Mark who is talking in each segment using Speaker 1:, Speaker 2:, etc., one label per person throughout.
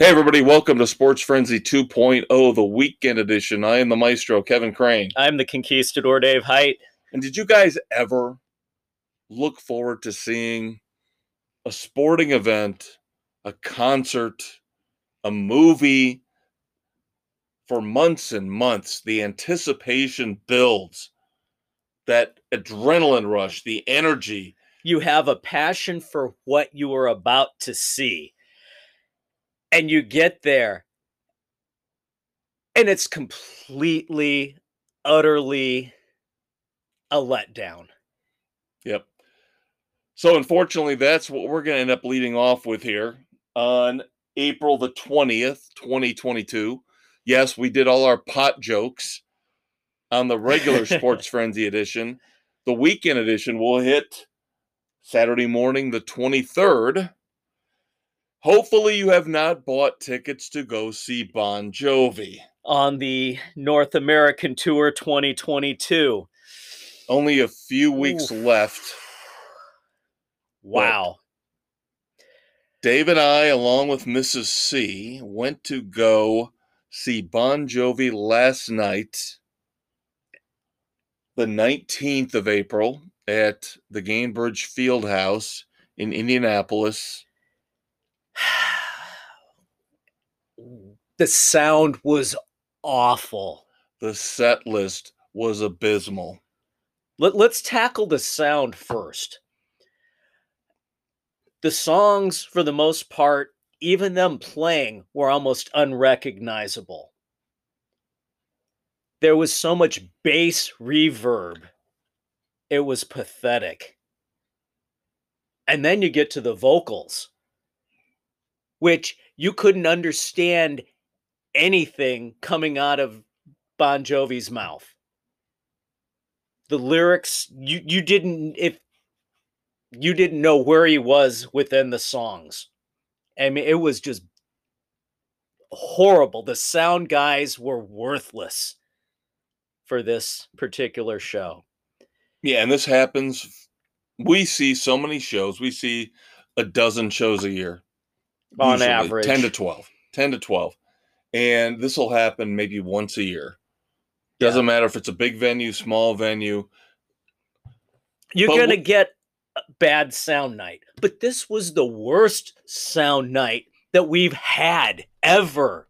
Speaker 1: Hey, everybody, welcome to Sports Frenzy 2.0, the weekend edition. I am the maestro, Kevin Crane.
Speaker 2: I'm the conquistador, Dave Height.
Speaker 1: And did you guys ever look forward to seeing a sporting event, a concert, a movie for months and months? The anticipation builds, that adrenaline rush, the energy.
Speaker 2: You have a passion for what you are about to see and you get there and it's completely utterly a letdown.
Speaker 1: Yep. So unfortunately that's what we're going to end up leading off with here on april the 20th 2022 yes we did all our pot jokes on the regular sports frenzy edition. The weekend edition will hit saturday morning the 23rd Hopefully, you have not bought tickets to go see Bon Jovi
Speaker 2: on the North American Tour 2022.
Speaker 1: Only a few weeks Oof. left.
Speaker 2: Wow.
Speaker 1: Dave and I, along with Mrs. C, went to go see Bon Jovi last night, the 19th of April, at the Gainbridge Fieldhouse in Indianapolis
Speaker 2: the sound was awful.
Speaker 1: The set list was abysmal.
Speaker 2: Let, let's tackle the sound first. The songs, for the most part, even them playing, were almost unrecognizable. There was so much bass reverb. It was pathetic. And then you get to the vocals which you couldn't understand anything coming out of Bon Jovi's mouth. The lyrics you you didn't if you didn't know where he was within the songs. I mean it was just horrible. The sound guys were worthless for this particular show.
Speaker 1: Yeah, and this happens we see so many shows. We see a dozen shows a year
Speaker 2: on average.
Speaker 1: 10 to 12 10 to 12 and this will happen maybe once a year. Doesn't yeah. matter if it's a big venue small venue.
Speaker 2: You're going to get a bad sound night but this was the worst sound night that we've had ever.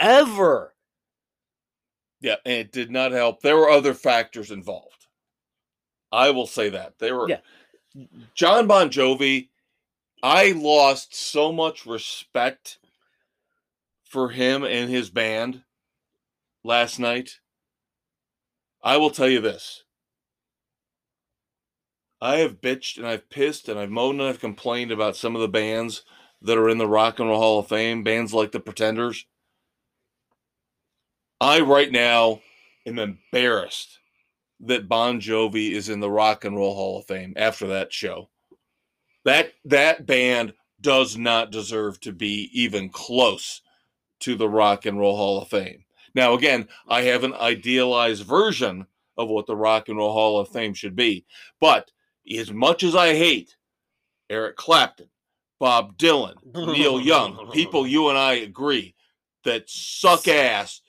Speaker 2: Ever.
Speaker 1: Yeah and it did not help. There were other factors involved. I will say that. They were yeah. john bon jovi I lost so much respect for him and his band last night. I will tell you this. I have bitched and I've pissed and I've moaned and I've complained about some of the bands that are in the Rock and Roll Hall of Fame, bands like the Pretenders. I right now am embarrassed that Bon Jovi is in the Rock and Roll Hall of Fame after that show. That that band does not deserve to be even close to the Rock and Roll Hall of Fame. Now, again, I have an idealized version of what the Rock and Roll Hall of Fame should be. But as much as I hate Eric Clapton, Bob Dylan, Neil Young, people you and I agree that suck ass,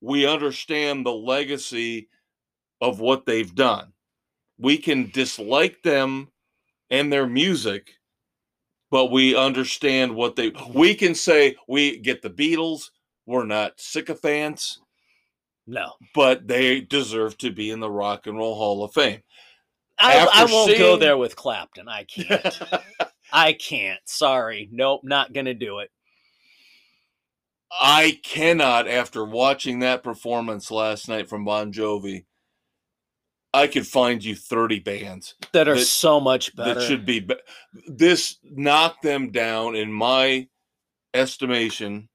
Speaker 1: we understand the legacy of what they've done. We can dislike them and their music, but we understand what they. We can say we get the Beatles. We're not sycophants.
Speaker 2: No,
Speaker 1: but they deserve to be in the Rock and Roll Hall of Fame.
Speaker 2: I, I won't seeing... go there with Clapton. I can't. I can't. Sorry. Nope, not going to do it.
Speaker 1: I cannot, after watching that performance last night from Bon Jovi, I could find you 30 bands
Speaker 2: that are that, so much better.
Speaker 1: That should be, be this knocked them down in my estimation,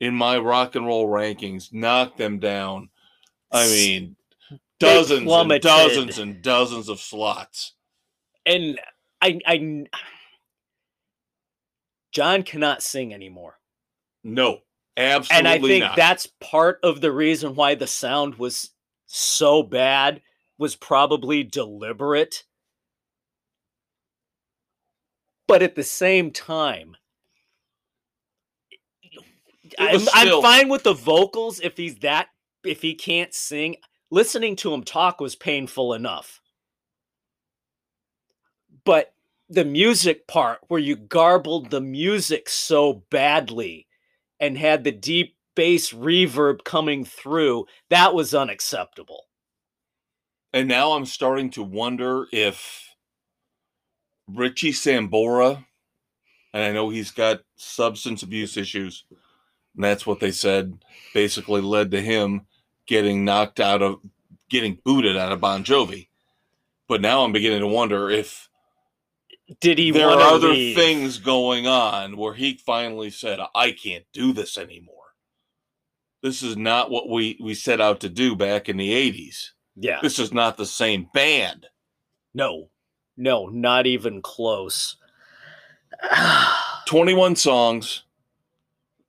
Speaker 1: in my rock and roll rankings, knocked them down. I mean, dozens and dozens and dozens of slots.
Speaker 2: And I, I, John cannot sing anymore.
Speaker 1: No, absolutely.
Speaker 2: And I think
Speaker 1: not.
Speaker 2: that's part of the reason why the sound was so bad was probably deliberate. But at the same time, I'm, I'm fine with the vocals if he's that if he can't sing. Listening to him talk was painful enough. But the music part where you garbled the music so badly and had the deep bass reverb coming through, that was unacceptable.
Speaker 1: And now I'm starting to wonder if Richie Sambora, and I know he's got substance abuse issues, and that's what they said basically led to him getting knocked out of, getting booted out of Bon Jovi. But now I'm beginning to wonder if
Speaker 2: Did he
Speaker 1: there
Speaker 2: want
Speaker 1: are other
Speaker 2: leave?
Speaker 1: things going on where he finally said, I can't do this anymore. This is not what we, we set out to do back in the 80s.
Speaker 2: Yeah.
Speaker 1: This is not the same band.
Speaker 2: No. No, not even close.
Speaker 1: 21 songs,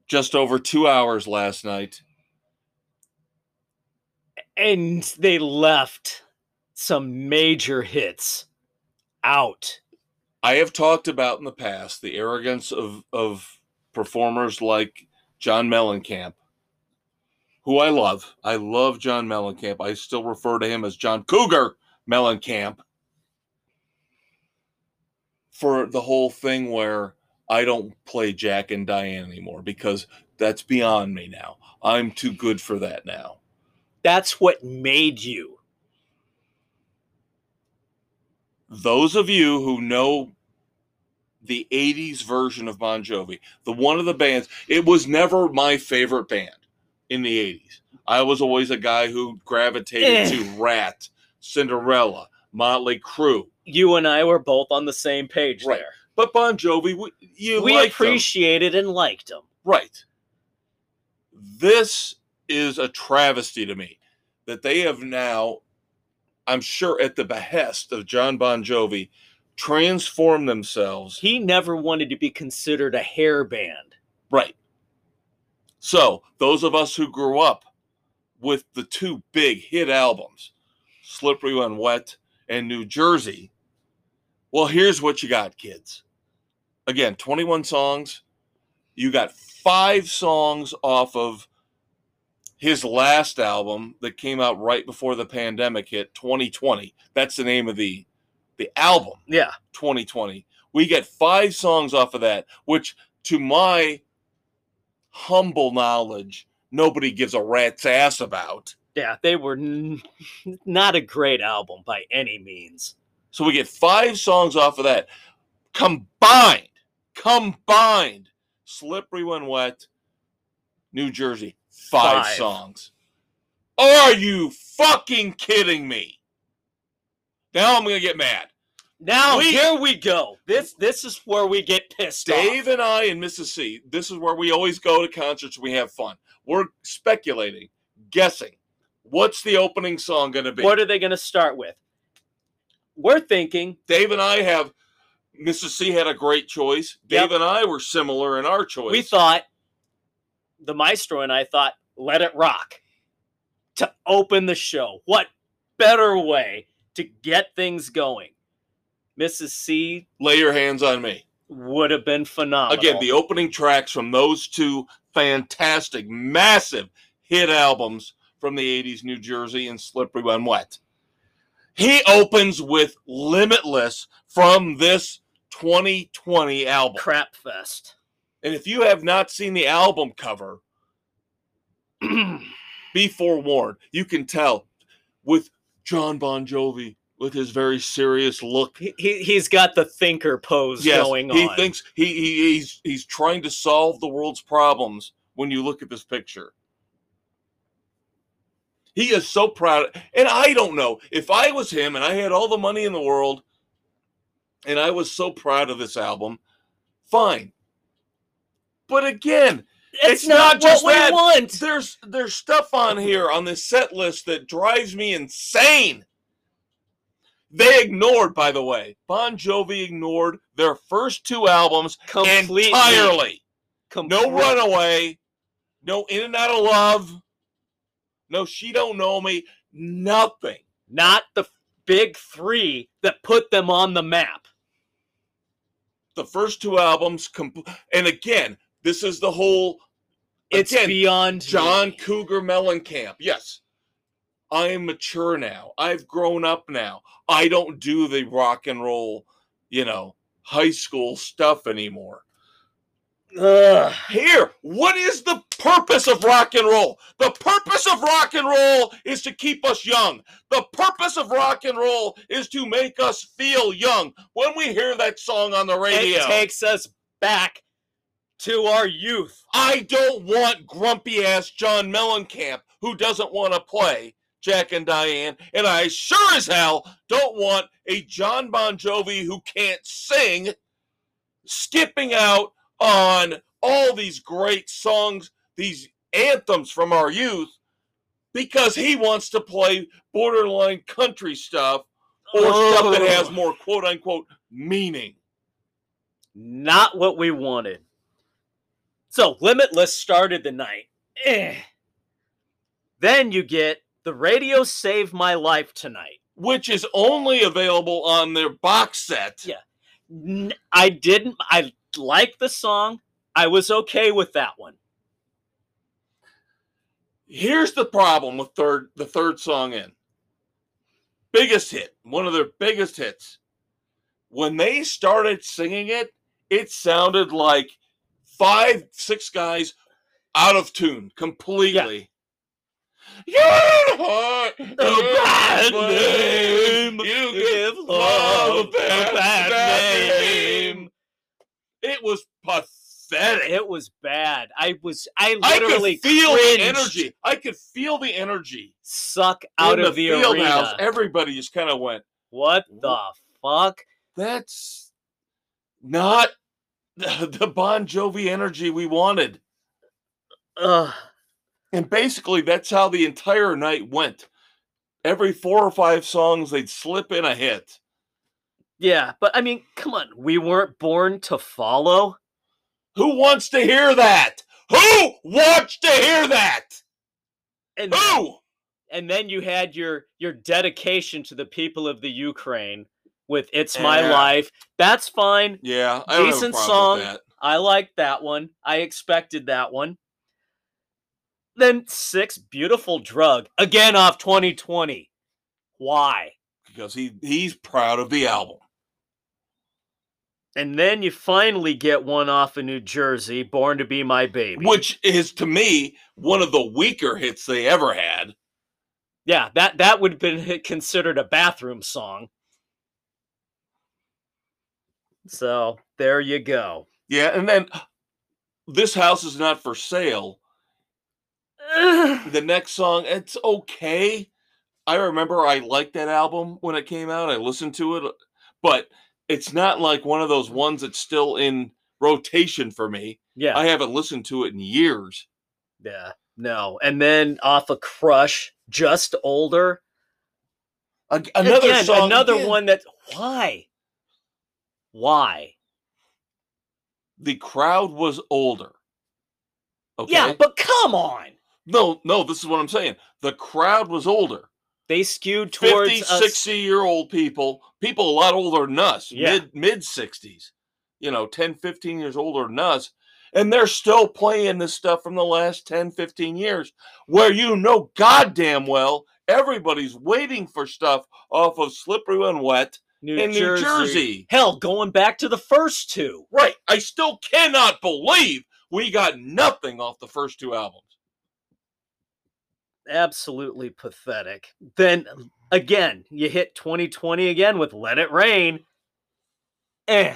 Speaker 1: just over two hours last night.
Speaker 2: and they left some major hits out.
Speaker 1: I have talked about in the past the arrogance of, of performers like John Mellencamp, who I love. I love John Mellencamp. I still refer to him as John Cougar Mellencamp for the whole thing where I don't play Jack and Diane anymore because that's beyond me now. I'm too good for that now.
Speaker 2: That's what made you.
Speaker 1: those of you who know the 80s version of Bon Jovi, the one of the bands, it was never my favorite band in the 80s. I was always a guy who gravitated
Speaker 2: Eh.
Speaker 1: to Ratt, Cinderella, Motley Crue.
Speaker 2: You and I were both on the same page
Speaker 1: Right.
Speaker 2: there.
Speaker 1: But Bon Jovi, we, you
Speaker 2: we appreciated and liked them.
Speaker 1: Right. This is a travesty to me that they have now, I'm sure at the behest of John Bon Jovi, transformed themselves
Speaker 2: He never wanted to be considered a hair band.
Speaker 1: Right. So, those of us who grew up with the two big hit albums, Slippery When Wet and New Jersey, well, here's what you got, kids. Again, 21 songs. You got five songs off of his last album that came out right before the pandemic hit, 2020. That's the name of the the album.
Speaker 2: Yeah.
Speaker 1: 2020. We get five songs off of that, which to my humble knowledge, nobody gives a rat's ass about.
Speaker 2: Yeah, they were n- not a great album by any means.
Speaker 1: So we get five songs off of that. Combined, combined, Slippery When Wet, New Jersey, five,
Speaker 2: Five.
Speaker 1: songs. Are you fucking kidding me? Now I'm going to get mad.
Speaker 2: Now
Speaker 1: We-
Speaker 2: here we go. This this is where we get pissed
Speaker 1: Dave
Speaker 2: off.
Speaker 1: and I and Mrs. C, this is where we always go to concerts. We have fun. We're speculating, guessing. What's the opening song going to be?
Speaker 2: What are they going to start with? We're thinking
Speaker 1: Dave and I have. Mrs. C had a great choice.
Speaker 2: Yep.
Speaker 1: Dave and I were similar in our choice.
Speaker 2: we thought the maestro and I thought let it rock to open the show. What better way to get things going? Mrs. C
Speaker 1: lay your hands on me.
Speaker 2: would have been phenomenal.
Speaker 1: Again, the opening tracks from those two fantastic, massive hit albums from the 80s, New Jersey and Slippery When Wet. He opens with Limitless from this 2020 album.
Speaker 2: crap fest.
Speaker 1: And if you have not seen the album cover, be forewarned. You can tell with John Bon Jovi with his very serious look.
Speaker 2: he, he, he's got the thinker pose
Speaker 1: Yes,
Speaker 2: going
Speaker 1: he
Speaker 2: on.
Speaker 1: thinks he, he he's he's trying to solve the world's problems when you look at this picture. He is so proud. And I don't know if I was him and I had all the money in the world and I was so proud of this album, fine. But again,
Speaker 2: it's,
Speaker 1: it's
Speaker 2: not,
Speaker 1: not just
Speaker 2: what
Speaker 1: that.
Speaker 2: we want.
Speaker 1: there's there's stuff on here on this set list that drives me insane. They ignored, by the way, Bon Jovi ignored their first two albums
Speaker 2: Completely.
Speaker 1: entirely. No Runaway, no In and Out of Love, no She Don't Know Me, nothing.
Speaker 2: Not the big three that put them on the map.
Speaker 1: The first two albums, compl- and again, this is the whole
Speaker 2: It's
Speaker 1: Again,
Speaker 2: beyond
Speaker 1: John
Speaker 2: me.
Speaker 1: Cougar Mellencamp. Yes. I am mature now. I've grown up now. I don't do the rock and roll, you know, high school stuff anymore.
Speaker 2: Ugh.
Speaker 1: Here, what is the purpose of rock and roll? The purpose of rock and roll is to keep us young. The purpose of rock and roll is to make us feel young. When we hear that song on the radio,
Speaker 2: It takes us back to our youth.
Speaker 1: I don't want grumpy ass John Mellencamp who doesn't want to play Jack and Diane, and I sure as hell don't want a John Bon Jovi who can't sing skipping out on all these great songs, these anthems from our youth, because he wants to play borderline country stuff or stuff that has more quote unquote meaning.
Speaker 2: Not what we wanted. So, Limitless started the night. Eh. Then you get The Radio Saved My Life Tonight.
Speaker 1: Which is only available on their box set.
Speaker 2: Yeah. I didn't, I liked the song. I was okay with that one.
Speaker 1: Here's the problem with third the third song in. Biggest hit, one of their biggest hits. When they started singing it, it sounded like five, six guys out of tune completely. You're heart,
Speaker 2: A bad name.
Speaker 1: You give love a bad, bad name. It was pathetic.
Speaker 2: It was bad. I was, I
Speaker 1: I
Speaker 2: literally
Speaker 1: could feel
Speaker 2: cringed.
Speaker 1: the energy. I could feel the energy
Speaker 2: suck out
Speaker 1: in
Speaker 2: of the,
Speaker 1: field
Speaker 2: arena.
Speaker 1: house. Everybody just kind of went,
Speaker 2: What the fuck?
Speaker 1: "That's not the Bon Jovi energy we wanted."
Speaker 2: Ugh.
Speaker 1: And basically, that's how the entire night went. Every four or five songs, they'd slip in a hit.
Speaker 2: Yeah, but I mean, come on. We weren't born to follow.
Speaker 1: Who wants to hear that? Who wants to hear that?
Speaker 2: And
Speaker 1: Who?
Speaker 2: and then you had your your dedication to the people of the Ukraine with "It's My
Speaker 1: Yeah.
Speaker 2: Life." That's fine.
Speaker 1: Yeah, I don't have a
Speaker 2: Decent song. I liked that one. I expected that one. Then six, beautiful drug again off 2020. Why?
Speaker 1: because he he's proud of the album.
Speaker 2: And then you finally get one off of New Jersey, "Born to Be My Baby."
Speaker 1: which is to me one of the weaker hits they ever had.
Speaker 2: yeah, that that would have been considered a bathroom song. So there you go.
Speaker 1: Yeah, and then this house is not for sale. The next song, it's okay. I remember I liked that album when it came out. I listened to it, but it's not like one of those ones that's still in rotation for me.
Speaker 2: yeah,
Speaker 1: I haven't listened to it in years.
Speaker 2: yeah, no. And then off a crush, just older.
Speaker 1: A- Another
Speaker 2: Again,
Speaker 1: song,
Speaker 2: another
Speaker 1: again,
Speaker 2: one that why? Why?
Speaker 1: The crowd was older. Okay.
Speaker 2: Yeah, but come on.
Speaker 1: No, no. This is what I'm saying. The crowd was older.
Speaker 2: They skewed towards
Speaker 1: 50,
Speaker 2: us.
Speaker 1: 60 year old people, people a lot older than us,
Speaker 2: Yeah.
Speaker 1: mid mid 60s, you know, 10, 15 years older than us. And they're still playing this stuff from the last 10, 15 years, where you know goddamn well everybody's waiting for stuff off of Slippery When Wet
Speaker 2: New
Speaker 1: in New Jersey.
Speaker 2: Hell, going back to the first two.
Speaker 1: Right. I still cannot believe we got nothing off the first two albums.
Speaker 2: Absolutely pathetic. Then again, you hit 2020 again with Let It Rain. Eh.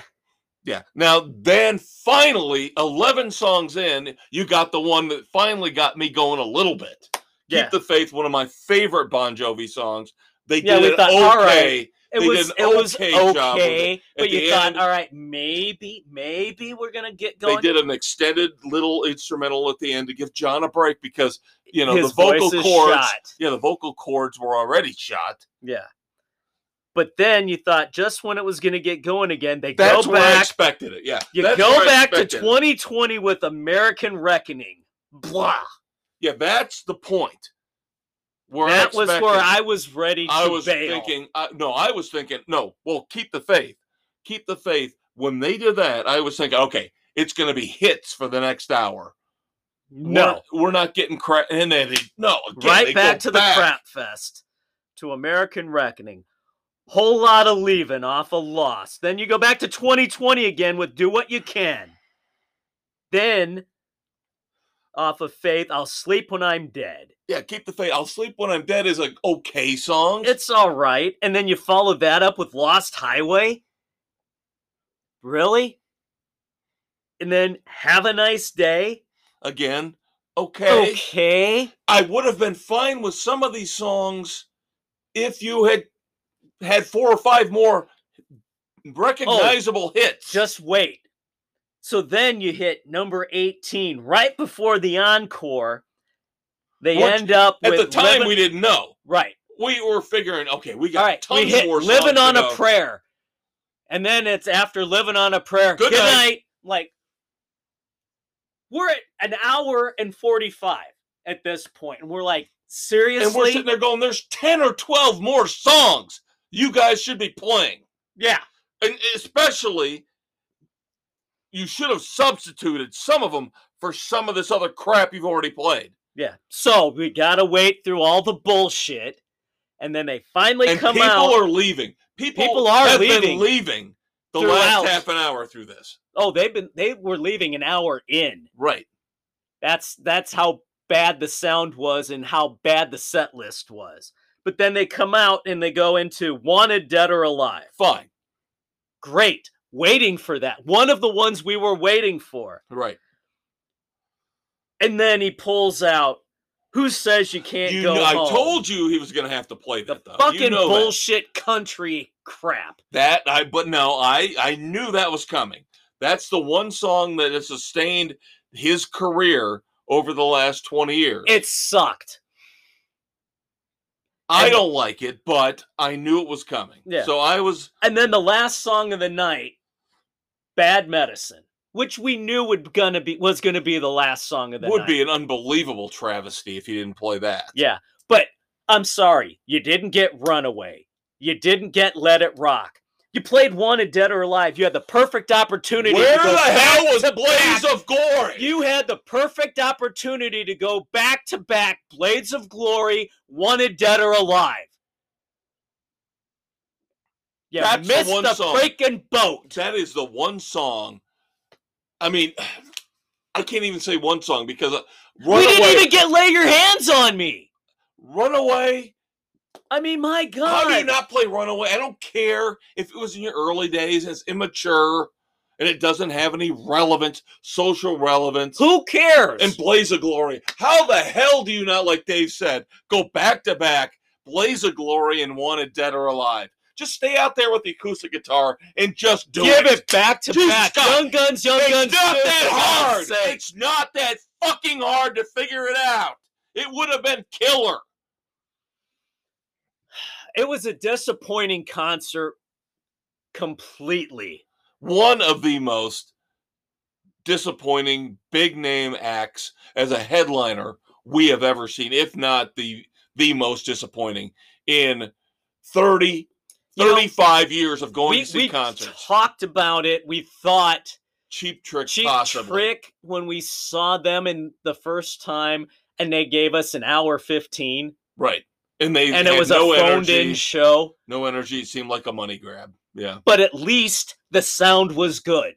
Speaker 1: Yeah. Now, then finally, 11 songs in, you got the one that finally got me going a little bit. Keep
Speaker 2: Yeah.
Speaker 1: the Faith, one of my favorite Bon Jovi songs. They
Speaker 2: Yeah,
Speaker 1: did it
Speaker 2: thought, all right,
Speaker 1: okay.
Speaker 2: It
Speaker 1: They
Speaker 2: was it was
Speaker 1: okay
Speaker 2: okay. But you thought,
Speaker 1: end-
Speaker 2: all right, maybe maybe we're gonna get going.
Speaker 1: They did an extended little instrumental at the end to give John a break because, you know,
Speaker 2: His
Speaker 1: the vocal cords.
Speaker 2: shot.
Speaker 1: Yeah, the vocal cords were already shot.
Speaker 2: Yeah. But then you thought just when it was gonna get going again, they
Speaker 1: That's
Speaker 2: go
Speaker 1: where I
Speaker 2: back.
Speaker 1: expected it. Yeah.
Speaker 2: You
Speaker 1: that's
Speaker 2: go back to
Speaker 1: expected it.
Speaker 2: 2020 with American Reckoning. Blah.
Speaker 1: Yeah, that's the point.
Speaker 2: That was where I was ready to
Speaker 1: I was
Speaker 2: bail.
Speaker 1: thinking, uh, no, I was thinking, no, well, keep the faith. Keep the faith. When they did that, I was thinking, okay, it's going to be hits for the next hour.
Speaker 2: No.
Speaker 1: we're, we're not getting crap. And then they, no, again,
Speaker 2: right
Speaker 1: they
Speaker 2: back to the crap fest to American Reckoning. Whole lot of leaving off a loss. Then you go back to 2020 again with Do What You Can. Then off of Faith, I'll Sleep When I'm Dead.
Speaker 1: Yeah, keep the faith. I'll sleep when I'm dead is an okay song.
Speaker 2: It's all right. And then you follow that up with Lost Highway? Really? And then Have a Nice Day?
Speaker 1: again, okay.
Speaker 2: Okay.
Speaker 1: I would have been fine with some of these songs if you had had four or five more oh, recognizable hits.
Speaker 2: Just wait. So then you hit number 18 right before the encore. They
Speaker 1: Which,
Speaker 2: end up
Speaker 1: at the time we didn't know.
Speaker 2: right.
Speaker 1: We were figuring, okay, we got
Speaker 2: All right,
Speaker 1: tons
Speaker 2: we hit
Speaker 1: more
Speaker 2: living on a prayer. And then it's after living on a prayer.
Speaker 1: Good
Speaker 2: Good,
Speaker 1: night.
Speaker 2: night. Like we're at an hour and 45 at this point and we're like seriously?
Speaker 1: And we're sitting there going, there's 10 or 12 more songs you guys should be playing.
Speaker 2: yeah.
Speaker 1: And especially, you should have substituted some of them for some of this other crap you've already played.
Speaker 2: Yeah. So we got to wait through all the bullshit and then they finally
Speaker 1: and
Speaker 2: come
Speaker 1: people
Speaker 2: out.
Speaker 1: People are leaving. People,
Speaker 2: People are
Speaker 1: have
Speaker 2: leaving
Speaker 1: been leaving the
Speaker 2: throughout.
Speaker 1: last half an hour through this.
Speaker 2: oh, they've been they were leaving an hour in.
Speaker 1: Right.
Speaker 2: That's that's how bad the sound was and how bad the set list was. But then they come out and they go into Wanted Dead or Alive.
Speaker 1: Fine.
Speaker 2: Great. Waiting for that. One of the ones we were waiting for.
Speaker 1: Right.
Speaker 2: And then he pulls out Who says you can't
Speaker 1: You
Speaker 2: go
Speaker 1: know, I told you he was going to have to play
Speaker 2: the
Speaker 1: that. though.
Speaker 2: fucking
Speaker 1: you know that.
Speaker 2: bullshit country crap.
Speaker 1: That I but no, I I knew that was coming. That's the one song that has sustained his career over the last 20 years.
Speaker 2: It sucked.
Speaker 1: I
Speaker 2: and-
Speaker 1: don't like it, but I knew it was coming.
Speaker 2: Yeah.
Speaker 1: So I was
Speaker 2: And then the last song of the night, Bad Medicine, which we knew would gonna be was gonna be the last song of the
Speaker 1: would
Speaker 2: night.
Speaker 1: be an unbelievable travesty if you didn't play that.
Speaker 2: Yeah, but I'm sorry, you didn't get Runaway. You didn't get Let It Rock. You played Wanted Dead or Alive. You had the perfect opportunity.
Speaker 1: Where the hell was Blaze
Speaker 2: back.
Speaker 1: of Glory?
Speaker 2: You had the perfect opportunity to go back to back Blaze of Glory, one Wanted Dead or Alive. You
Speaker 1: That's the one
Speaker 2: the
Speaker 1: song.
Speaker 2: freaking boat.
Speaker 1: that is the one song. I mean, I can't even say one song because uh,
Speaker 2: we
Speaker 1: Runaway,
Speaker 2: didn't even get Lay Your Hands on Me.
Speaker 1: Runaway.
Speaker 2: I mean, my God.
Speaker 1: How do you not play Runaway? I don't care if it was in your early days and it's immature and it doesn't have any relevance, social relevance.
Speaker 2: Who cares?
Speaker 1: and Blaze of Glory. How the hell do you not, like Dave said, go back to back Blaze of Glory and Wanted Dead or Alive? Just stay out there with the acoustic guitar and just do
Speaker 2: Give
Speaker 1: it.
Speaker 2: it back to
Speaker 1: Dude,
Speaker 2: back. Young Guns, Young
Speaker 1: It's
Speaker 2: Guns.
Speaker 1: not that hard.
Speaker 2: Sake.
Speaker 1: It's not that fucking hard to figure it out. It would have been killer.
Speaker 2: It was a disappointing concert completely.
Speaker 1: One of the most disappointing big name acts as a headliner we have ever seen, if not the the most disappointing in 30,
Speaker 2: You know,
Speaker 1: 35 years of going
Speaker 2: we
Speaker 1: to see
Speaker 2: we
Speaker 1: concerts.
Speaker 2: talked about it. We thought
Speaker 1: Cheap Trick
Speaker 2: Cheap
Speaker 1: possibly.
Speaker 2: Trick when we saw them in the first time and they gave us an hour 15
Speaker 1: Right. And they
Speaker 2: and it was
Speaker 1: no
Speaker 2: a phoned
Speaker 1: energy.
Speaker 2: in show,
Speaker 1: No energy. It seemed like a money grab. Yeah.
Speaker 2: but at least the sound was good.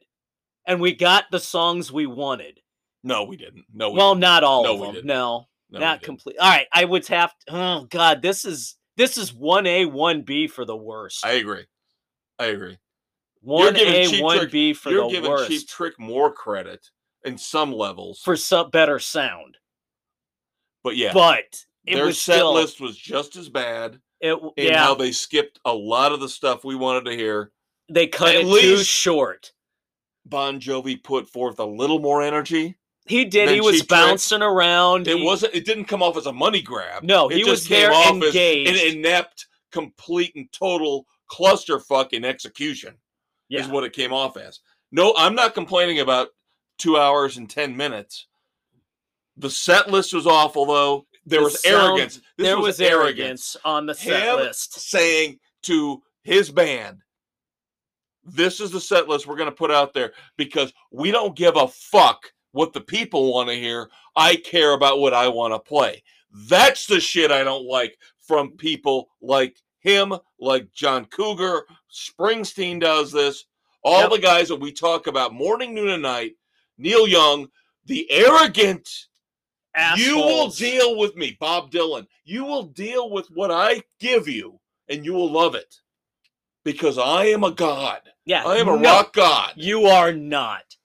Speaker 2: And we got the songs we wanted.
Speaker 1: No, we didn't. No, we
Speaker 2: well,
Speaker 1: didn't.
Speaker 2: not all
Speaker 1: No,
Speaker 2: of them. No.
Speaker 1: No,
Speaker 2: not complete. All right, I would have to. Oh God, this is this is one A, one B for the worst.
Speaker 1: I agree. I agree.
Speaker 2: One A, one B for the worst.
Speaker 1: You're giving Cheap Trick more credit in some levels.
Speaker 2: for some better sound.
Speaker 1: but yeah,
Speaker 2: But it
Speaker 1: their
Speaker 2: was
Speaker 1: set
Speaker 2: still
Speaker 1: list was just as bad
Speaker 2: it.
Speaker 1: in
Speaker 2: Yeah,
Speaker 1: how they skipped a lot of the stuff we wanted to hear.
Speaker 2: they cut
Speaker 1: at
Speaker 2: it too short.
Speaker 1: Bon Jovi put forth a little more energy.
Speaker 2: He did. He was bouncing around.
Speaker 1: It
Speaker 2: he-
Speaker 1: wasn't. It didn't come off as a money grab.
Speaker 2: No,
Speaker 1: it
Speaker 2: he
Speaker 1: just
Speaker 2: was
Speaker 1: came
Speaker 2: there
Speaker 1: off
Speaker 2: engaged.
Speaker 1: as an inept, complete, and total clusterfuck in execution.
Speaker 2: yeah.
Speaker 1: Is what it came off as. No, I'm not complaining about two hours and ten minutes. The set list was awful, though. There
Speaker 2: The
Speaker 1: was
Speaker 2: sound-
Speaker 1: arrogance. This
Speaker 2: there
Speaker 1: was,
Speaker 2: was
Speaker 1: arrogance.
Speaker 2: arrogance on the set
Speaker 1: Him
Speaker 2: list.
Speaker 1: saying to his band, "This is the set list we're going to put out there because we don't give a fuck what the people want to hear. I care about what I want to play. That's the shit I don't like from people like him, like John Cougar. Springsteen does this. All
Speaker 2: Yep.
Speaker 1: the guys that we talk about morning, noon, and night. Neil Young, the arrogant. You will deal with me, Bob Dylan. You will deal with what I give you, and you will love it. Because I am a god.
Speaker 2: Yeah,
Speaker 1: I am a
Speaker 2: no,
Speaker 1: rock god.
Speaker 2: You are not.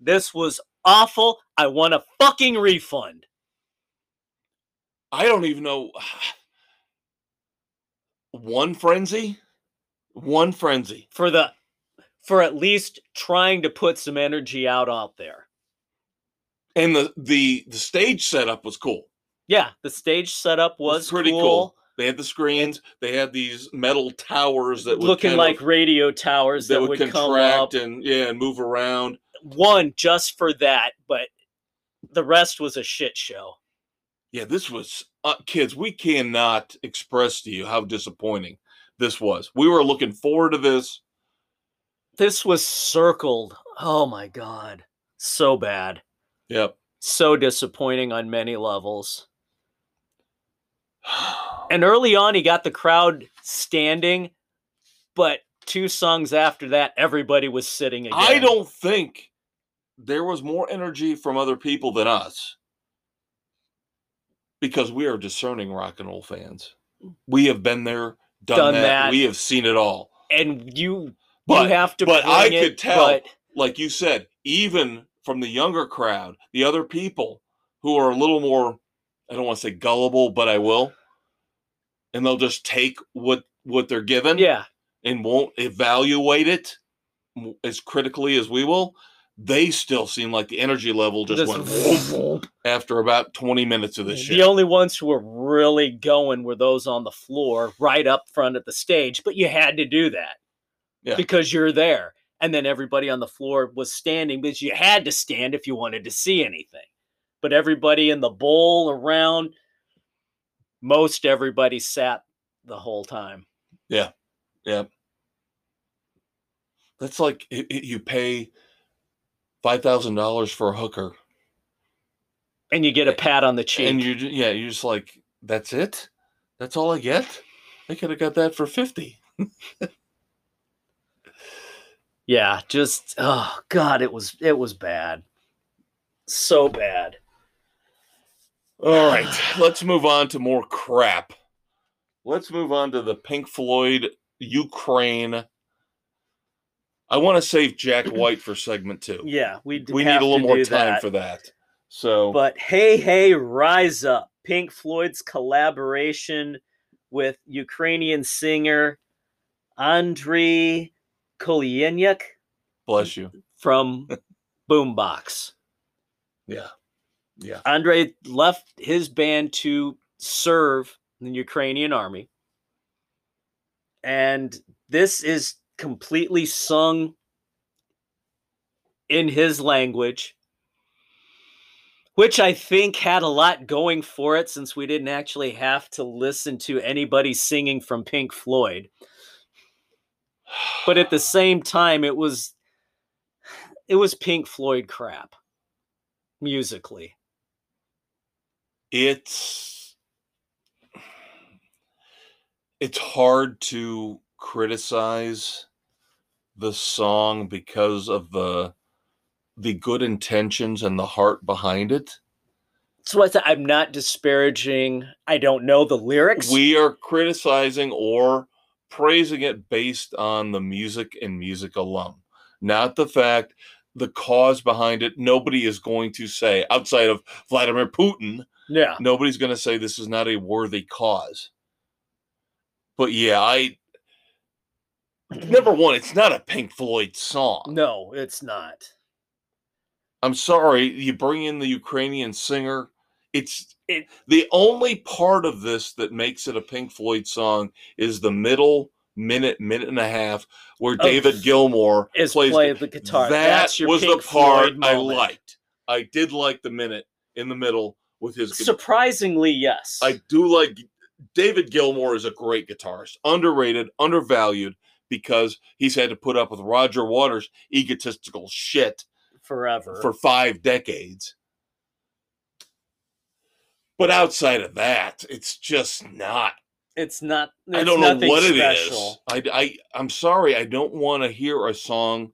Speaker 2: This was awful. I want a fucking refund.
Speaker 1: I don't even know. One frenzy? One frenzy.
Speaker 2: for the for at least trying to put some energy out out there.
Speaker 1: And the the the stage setup was cool.
Speaker 2: Yeah, the stage setup was
Speaker 1: pretty
Speaker 2: cool,
Speaker 1: cool. They had the screens. They had these metal towers that would
Speaker 2: looking like
Speaker 1: of,
Speaker 2: radio towers
Speaker 1: that,
Speaker 2: that,
Speaker 1: would,
Speaker 2: would, come
Speaker 1: contract
Speaker 2: up.
Speaker 1: and yeah and move around.
Speaker 2: One just for that, but the rest was a shit show.
Speaker 1: Yeah, this was uh, kids. We cannot express to you how disappointing this was. We were looking forward to this.
Speaker 2: This was circled. Oh my god, so bad,
Speaker 1: Yep.
Speaker 2: so disappointing on many levels. And early on, he got the crowd standing, but two songs after that, everybody was sitting again.
Speaker 1: I don't think there was more energy from other people than us because we are discerning rock and roll fans. We have been there, done,
Speaker 2: Done
Speaker 1: that.
Speaker 2: that.
Speaker 1: We have seen it all.
Speaker 2: And you,
Speaker 1: But
Speaker 2: you have to.
Speaker 1: but I
Speaker 2: bring
Speaker 1: could
Speaker 2: it,
Speaker 1: tell,
Speaker 2: but
Speaker 1: like you said, even from the younger crowd, the other people who are a little more, I don't want to say gullible, but I will, and they'll just take what what they're given.
Speaker 2: yeah,
Speaker 1: and won't evaluate it as critically as we will, they still seem like the energy level just
Speaker 2: this-
Speaker 1: went whoop after about 20 minutes of this
Speaker 2: the
Speaker 1: shit.
Speaker 2: only ones who were really going were those on the floor, right up front at the stage. But you had to do that
Speaker 1: Yeah.
Speaker 2: because you're there. And then everybody on the floor was standing because you had to stand if you wanted to see anything. But everybody in the bowl around, most everybody sat the whole time.
Speaker 1: That's like i- i- you pay $5,000 for a hooker
Speaker 2: And you get a pat on the cheek.
Speaker 1: and you yeah, you're just like that's it? That's all I get? I could have got that for 50.
Speaker 2: Yeah, just oh god, it was it was bad. So bad.
Speaker 1: All right, let's move on to more crap. Let's move on to the Pink Floyd Ukraine. I want to save Jack White for segment two.
Speaker 2: Yeah, we
Speaker 1: we need a little more time
Speaker 2: that.
Speaker 1: for that. So,
Speaker 2: But hey, hey, rise up! Pink Floyd's collaboration with Ukrainian singer Andriy Kolyenyuk
Speaker 1: bless you.
Speaker 2: from Boombox.
Speaker 1: Yeah, yeah.
Speaker 2: Andre left his band to serve the Ukrainian army. And this is completely sung in his language, which I think had a lot going for it since we didn't actually have to listen to anybody singing from Pink Floyd. But at the same time, it was it was Pink Floyd crap musically.
Speaker 1: it's it's hard to criticize the song because of the the good intentions and the heart behind it.
Speaker 2: So I said I'm not disparaging. I don't know the lyrics.
Speaker 1: We are criticizing or praising it based on the music and music alone, not the fact, the cause behind it. Nobody is going to say, outside of Vladimir Putin,
Speaker 2: yeah.
Speaker 1: nobody's going to say this is not a worthy cause. But yeah, I. Number one, it's not a Pink Floyd song.
Speaker 2: No, it's not.
Speaker 1: I'm sorry, you bring in the Ukrainian singer. It's
Speaker 2: It-
Speaker 1: the only part of this that makes it a Pink Floyd song is the middle minute, minute and a half where David Gilmour
Speaker 2: Is
Speaker 1: plays.
Speaker 2: play
Speaker 1: the-
Speaker 2: the guitar.
Speaker 1: that was
Speaker 2: Pink
Speaker 1: the part I liked. I did like the minute in the middle with his.
Speaker 2: Surprisingly, yes.
Speaker 1: I do like David Gilmour is a great guitarist, underrated, undervalued because he's had to put up with Roger Waters' egotistical shit
Speaker 2: forever.
Speaker 1: for five decades. But outside of that, it's just not.
Speaker 2: it's not.
Speaker 1: I don't know what it is.
Speaker 2: special.
Speaker 1: I, I, I'm sorry. I don't want to hear a song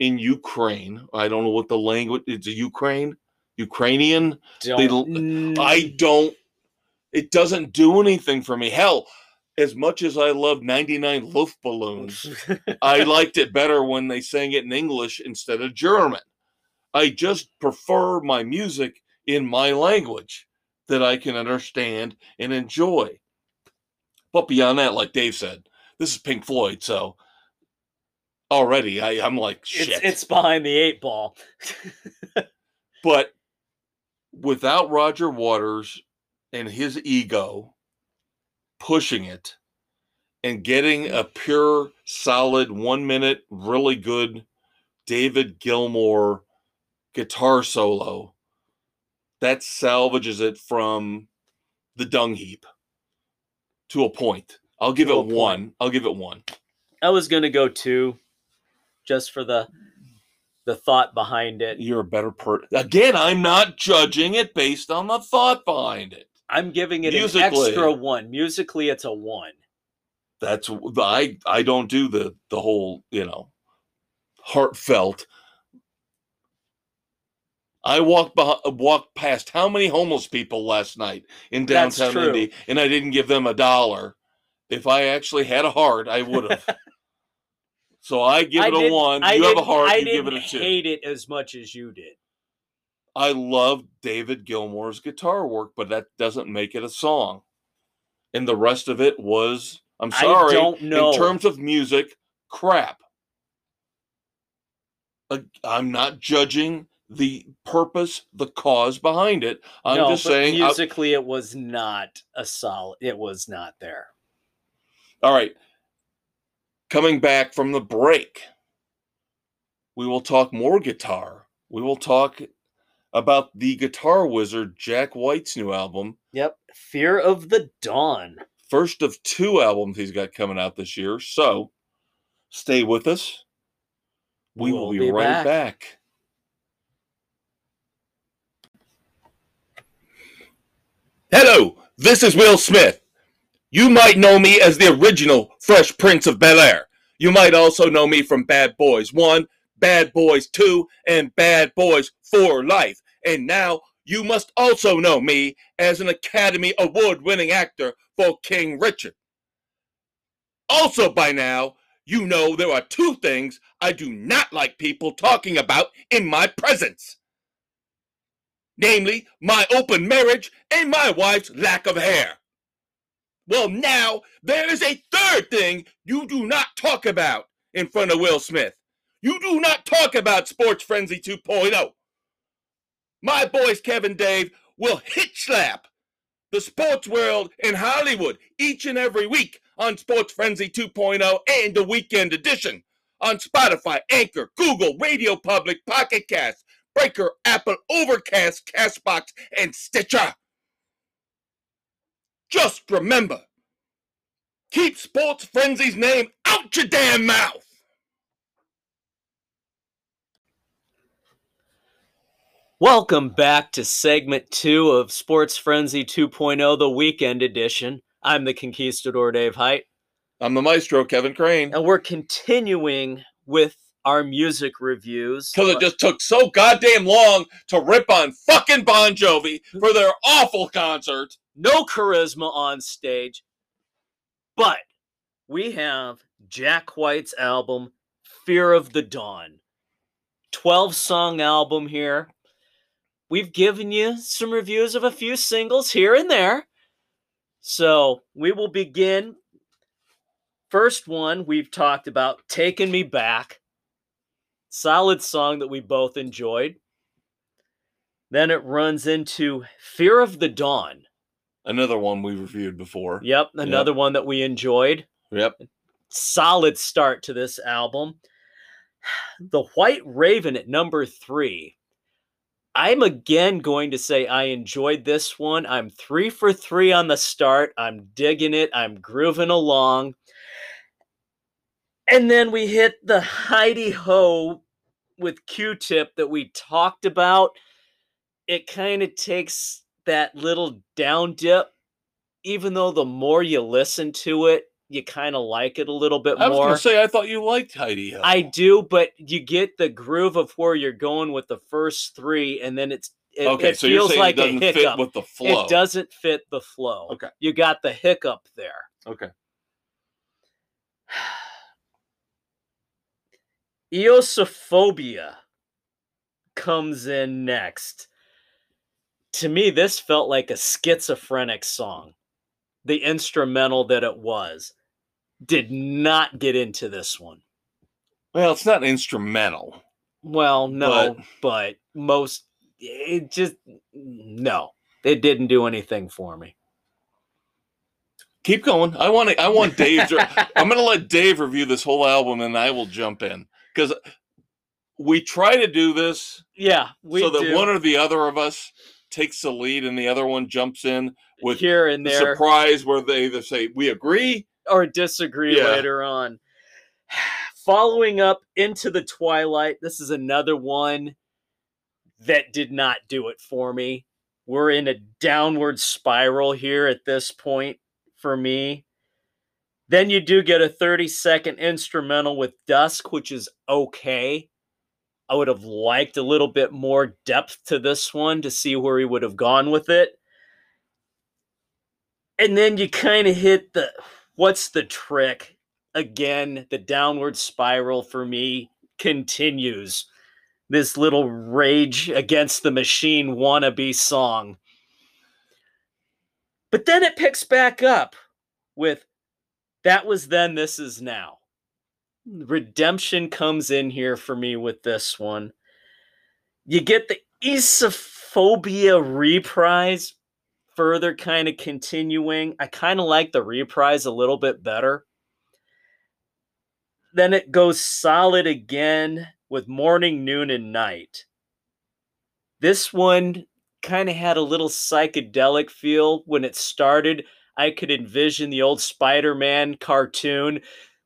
Speaker 1: in Ukraine. I don't know what the language. It's Ukraine, Ukrainian. They
Speaker 2: Don't.
Speaker 1: I don't. It doesn't do anything for me. Hell, as much as I love 99 Luftballons, I liked it better when they sang it in English instead of German. I just prefer my music in my language that I can understand and enjoy. But beyond that, like Dave said, this is Pink Floyd, so already I, I'm like shit.
Speaker 2: it's it's behind the eight ball.
Speaker 1: But without Roger Waters and his ego pushing it and getting mm. a pure, solid, one minute, really good David Gilmour guitar solo, that salvages it from the dung heap to a point. I'll give
Speaker 2: To
Speaker 1: it one. I'll give it one.
Speaker 2: I was gonna go two, just for the the thought behind it.
Speaker 1: You're a better person. Again, I'm not judging it based on the thought behind it.
Speaker 2: I'm giving it an extra one. Musically, it's a one.
Speaker 1: that's I I don't do the the whole you know heartfelt. I walked beh- walked past how many homeless people last night in downtown. Indy, and I didn't give them a dollar. If I actually had a heart, I would have. so I give
Speaker 2: I
Speaker 1: it a one.
Speaker 2: I
Speaker 1: you have a heart.
Speaker 2: I
Speaker 1: you give it a two.
Speaker 2: hate it as much as you did.
Speaker 1: I love David Gilmour's guitar work, but that doesn't make it a song. And the rest of it was, I'm
Speaker 2: I
Speaker 1: sorry,
Speaker 2: don't know.
Speaker 1: in terms of music, crap. I'm not judging the purpose, the cause behind it. I'm
Speaker 2: no,
Speaker 1: just saying, I-
Speaker 2: musically, it was not a solid. It was not there.
Speaker 1: all right. Coming back from the break, we will talk more guitar. We will talk about the guitar wizard Jack White's new album,
Speaker 2: Yep. Fear of the Dawn.
Speaker 1: first of two albums he's got coming out this year. So stay with us. We will
Speaker 2: We'll
Speaker 1: be,
Speaker 2: be
Speaker 1: right
Speaker 2: back.
Speaker 1: back. Hello, this is Will Smith. You might know me as the original Fresh Prince of Bel Air. You might also know me from Bad Boys 1, Bad Boys 2, and Bad Boys for Life. And now you must also know me as an Academy Award winning actor for King Richard. Also, by now, you know there are two things I do not like people talking about in my presence namely, my open marriage and my wife's lack of hair. Well, now there is a third thing you do not talk about in front of Will Smith. You do not talk about Sports Frenzy 2.0. My boys, Kevin Dave, will hit slap the sports world in Hollywood each and every week on Sports Frenzy 2.0 and the weekend edition on Spotify, Anchor, Google, Radio Public, Pocket Cast, Breaker, Apple, Overcast, Castbox, and Stitcher. Just remember, keep Sports Frenzy's name out your damn mouth.
Speaker 2: Welcome back to segment two of Sports Frenzy 2.0, the weekend edition. I'm the Conquistador Dave Height,
Speaker 1: I'm the maestro, Kevin Crane.
Speaker 2: and we're continuing with our music reviews.
Speaker 1: Because it just took so goddamn long to rip on fucking Bon Jovi for their awful concert.
Speaker 2: no charisma on stage, but we have Jack White's album, Fear of the Dawn. 12 song album here. We've given you some reviews of a few singles here and there. So we will begin. First one we've talked about, Taking Me Back. Solid song that we both enjoyed. Then it runs into Fear of the Dawn.
Speaker 1: Another one we reviewed before.
Speaker 2: Yep, another one that we enjoyed.
Speaker 1: Yep.
Speaker 2: Solid start to this album. The White Raven at number three. I'm again going to say I enjoyed this one. I'm three for three on the start. I'm digging it. I'm grooving along. And then we hit the Hi-De-Ho with Q-Tip that we talked about, it kind of takes that little down dip. Even though the more you listen to it, you kind of like it a little bit
Speaker 1: I was
Speaker 2: more.
Speaker 1: gonna say I thought you liked Hi-De-Ho.
Speaker 2: I do, but you get the groove of where you're going with the first three, and then it's it,
Speaker 1: okay,
Speaker 2: it
Speaker 1: so you're
Speaker 2: feels
Speaker 1: saying
Speaker 2: like
Speaker 1: it
Speaker 2: a
Speaker 1: doesn't
Speaker 2: hiccup.
Speaker 1: fit with the flow.
Speaker 2: It doesn't fit the flow.
Speaker 1: Okay.
Speaker 2: You got the hiccup there.
Speaker 1: Okay.
Speaker 2: Eosophobia comes in next. To me, this felt like a schizophrenic song. The instrumental that it was did not get into this one.
Speaker 1: Well, it's not instrumental.
Speaker 2: Well, no, but, most it just no. It didn't do anything for me.
Speaker 1: Keep going. I want to, I want Dave. to- I'm going to let Dave review this whole album, and I will jump in because we try to do this
Speaker 2: Yeah, we
Speaker 1: so that
Speaker 2: do.
Speaker 1: one or the other of us takes the lead, and the other one jumps in with
Speaker 2: here and there
Speaker 1: surprise where they either say we agree.
Speaker 2: Or disagree
Speaker 1: Yeah.
Speaker 2: later on. Following up into the twilight, this is another one that did not do it for me. We're in a downward spiral here at this point for me. Then you do get a 30 second instrumental with Dusk, which is okay. I would have liked a little bit more depth to this one to see where he would have gone with it. And then you kind of hit the what's the trick? Again, the downward spiral for me continues. This little rage against the machine wannabe song. But then it picks back up with that was then, this is now. Redemption comes in here for me with this one. You get the Eosophobia reprise further kind of continuing. I kind of like the reprise a little bit better. Then it goes solid again with morning, noon, and night. This one kind of had a little psychedelic feel when it started. I could envision the old Spider Man cartoon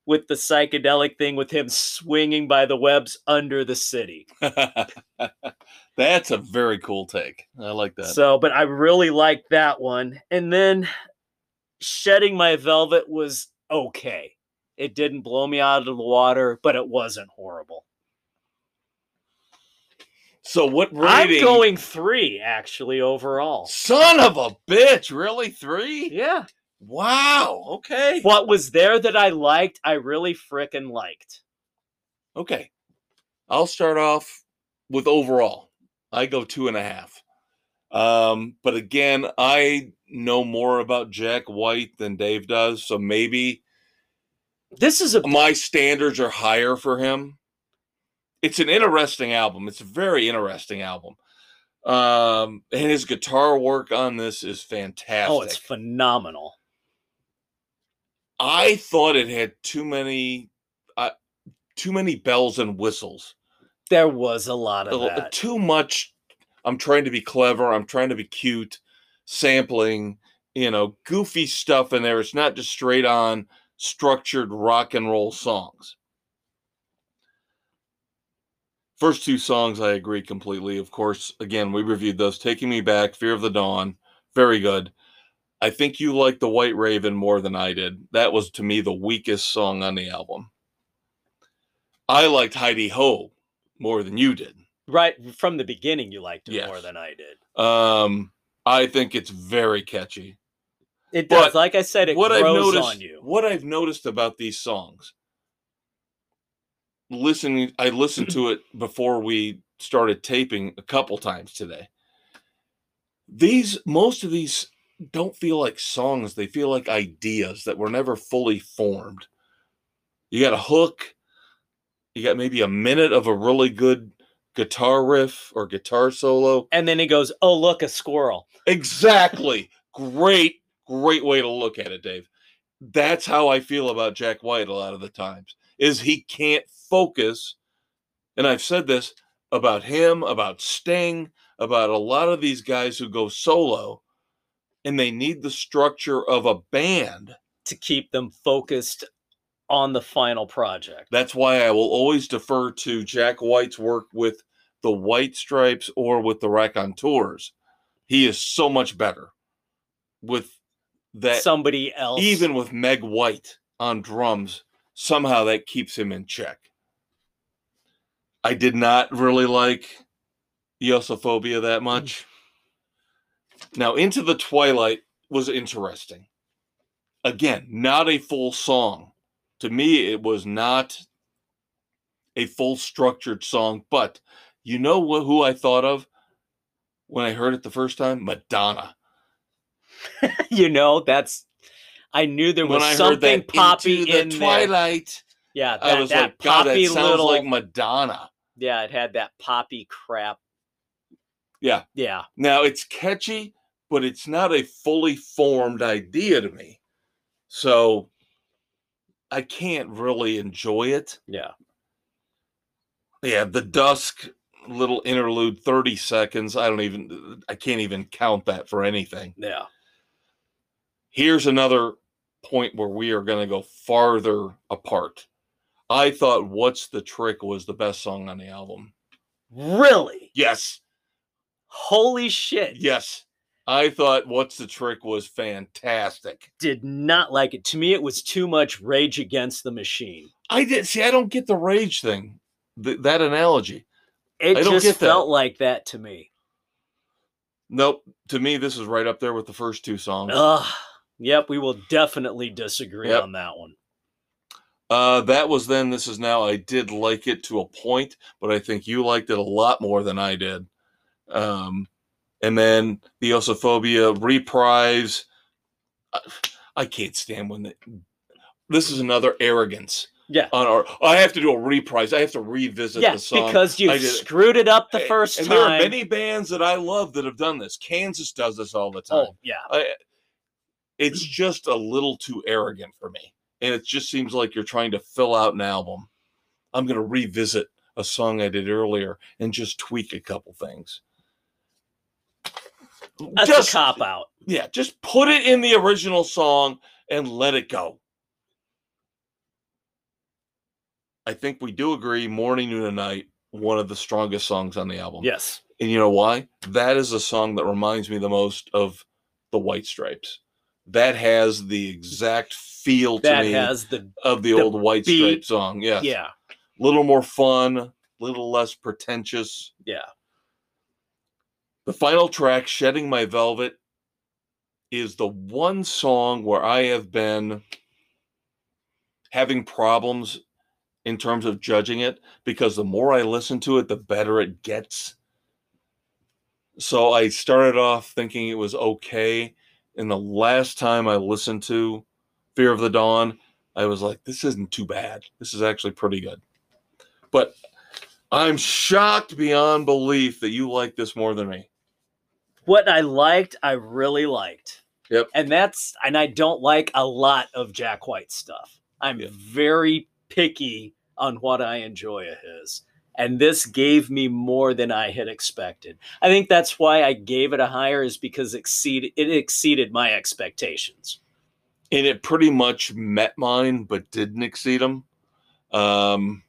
Speaker 2: with the psychedelic thing with him swinging by the webs under the city.
Speaker 1: That's a very cool take. I like that.
Speaker 2: So, but I really liked that one. And then shedding my velvet was okay. It didn't blow me out of the water, but it wasn't horrible.
Speaker 1: So what
Speaker 2: I'm going three actually overall.
Speaker 1: Son of a bitch! Really, three?
Speaker 2: Yeah.
Speaker 1: Wow. Okay.
Speaker 2: What was there that I liked, I really frickin' liked.
Speaker 1: Okay. I'll start off with overall. I go two and a half. Um, but again, I know more about Jack White than Dave does, so maybe
Speaker 2: This is a
Speaker 1: my standards are higher for him. It's an interesting album. It's a very interesting album. Um, and his guitar work on this is fantastic.
Speaker 2: oh, it's phenomenal.
Speaker 1: I thought it had too many, uh, too many bells and whistles.
Speaker 2: There was a lot of
Speaker 1: a-
Speaker 2: that.
Speaker 1: too much. I'm trying to be clever. I'm trying to be cute, sampling, you know, goofy stuff in there. It's not just straight on structured rock and roll songs. First two songs, I agree completely. Of course, again, we reviewed those. Taking Me Back, Fear of the Dawn, very good. I think you like The White Raven more than I did. That was to me the weakest song on the album. I liked Hi-De-Ho more than you did.
Speaker 2: Right from the beginning, you liked it more than I did.
Speaker 1: Um, I think it's very catchy.
Speaker 2: It
Speaker 1: But
Speaker 2: does. Like I said, it
Speaker 1: what I've noticed,
Speaker 2: on you.
Speaker 1: what I've noticed about these songs, listening, I listened to it before we started taping a couple times today. These, most of these, don't feel like songs. They feel like ideas that were never fully formed. You got a hook. You got maybe a minute of a really good guitar riff or guitar solo.
Speaker 2: And then he goes, "Oh, look, a squirrel."
Speaker 1: Exactly. Great, great way to look at it, Dave. That's how I feel about Jack White a lot of the times. Is he can't focus. And I've said this about him, about Sting, about a lot of these guys who go solo and they need the structure of a band.
Speaker 2: to keep them focused on the final project.
Speaker 1: That's why I will always defer to Jack White's work with the White Stripes or with the Raconteurs. He is so much better with that.
Speaker 2: Somebody else.
Speaker 1: even with Meg White on drums, somehow that keeps him in check. I did not really like Eosophobia that much. Now, Into the Twilight was interesting. Again, not a full song. To me, it was not a full structured song, but you know what, who I thought of when I heard it the first time? Madonna.
Speaker 2: you know, that's I knew there was
Speaker 1: when I heard
Speaker 2: something poppy
Speaker 1: Into the
Speaker 2: in there.
Speaker 1: Twilight,
Speaker 2: Yeah, that,
Speaker 1: I was
Speaker 2: that
Speaker 1: like, God, that
Speaker 2: poppy
Speaker 1: sounds
Speaker 2: little
Speaker 1: like Madonna.
Speaker 2: Yeah, it had that poppy crap.
Speaker 1: Yeah.
Speaker 2: Yeah.
Speaker 1: Now it's catchy, but it's not a fully formed idea to me. So I can't really enjoy it.
Speaker 2: Yeah.
Speaker 1: Yeah, the dusk little interlude, 30 seconds. I don't even uh, I can't even count that for anything.
Speaker 2: Yeah.
Speaker 1: Here's another point where we are going to go farther apart. I thought What's the Trick was the best song on the album.
Speaker 2: Really?
Speaker 1: Yes.
Speaker 2: Holy shit.
Speaker 1: Yes. I thought What's the Trick was fantastic.
Speaker 2: Did not like it. To me, it was too much rage against the machine.
Speaker 1: I did see. I don't get the rage thing, th- that analogy.
Speaker 2: It
Speaker 1: I
Speaker 2: just felt like that to me.
Speaker 1: Nope. To me, this is right up there with the first two songs.
Speaker 2: Ugh. Yep, we will definitely disagree
Speaker 1: Yep.
Speaker 2: on that one.
Speaker 1: Uh, that was then. This is now. I did like it to a point, but I think you liked it a lot more than I did. Um, and then the Eosophobia reprise. I, can't stand when the, this is another arrogance
Speaker 2: Yeah.
Speaker 1: on our. I have to do a reprise. I have to revisit
Speaker 2: Yeah,
Speaker 1: the song.
Speaker 2: because you screwed it up the first
Speaker 1: and
Speaker 2: time.
Speaker 1: there are many bands that I love that have done this. Kansas does this all the oh, time.
Speaker 2: oh, yeah.
Speaker 1: I, it's just a little too arrogant for me. And it just seems like you're trying to fill out an album. I'm going to revisit a song I did earlier and just tweak a couple things.
Speaker 2: That's
Speaker 1: just,
Speaker 2: a cop out.
Speaker 1: Yeah, just put it in the original song and let it go. I think we do agree Morning, Noon, and Night, one of the strongest songs on the album.
Speaker 2: Yes.
Speaker 1: And you know why? That is a song that reminds me the most of the White Stripes. That has the exact feel to
Speaker 2: That
Speaker 1: me
Speaker 2: has the
Speaker 1: of the,
Speaker 2: the
Speaker 1: old White
Speaker 2: beat.
Speaker 1: Stripe song. Yes.
Speaker 2: yeah.
Speaker 1: A little more fun, a little less pretentious.
Speaker 2: Yeah.
Speaker 1: The final track, Shedding My Velvet, is the one song where I have been having problems in terms of judging it because the more I listen to it, the better it gets. So I started off thinking it was okay. And the last time I listened to Fear of the Dawn, I was like, this isn't too bad. This is actually pretty good. But I'm shocked beyond belief that you like this more than me.
Speaker 2: What I liked, I really liked.
Speaker 1: Yep.
Speaker 2: And that's and I don't like a lot of Jack White stuff. I'm
Speaker 1: Yeah.
Speaker 2: very picky on what I enjoy of his. And this gave me more than I had expected. I think that's why I gave it a higher is because exceeded it exceeded my expectations.
Speaker 1: and it pretty much met mine but didn't exceed them um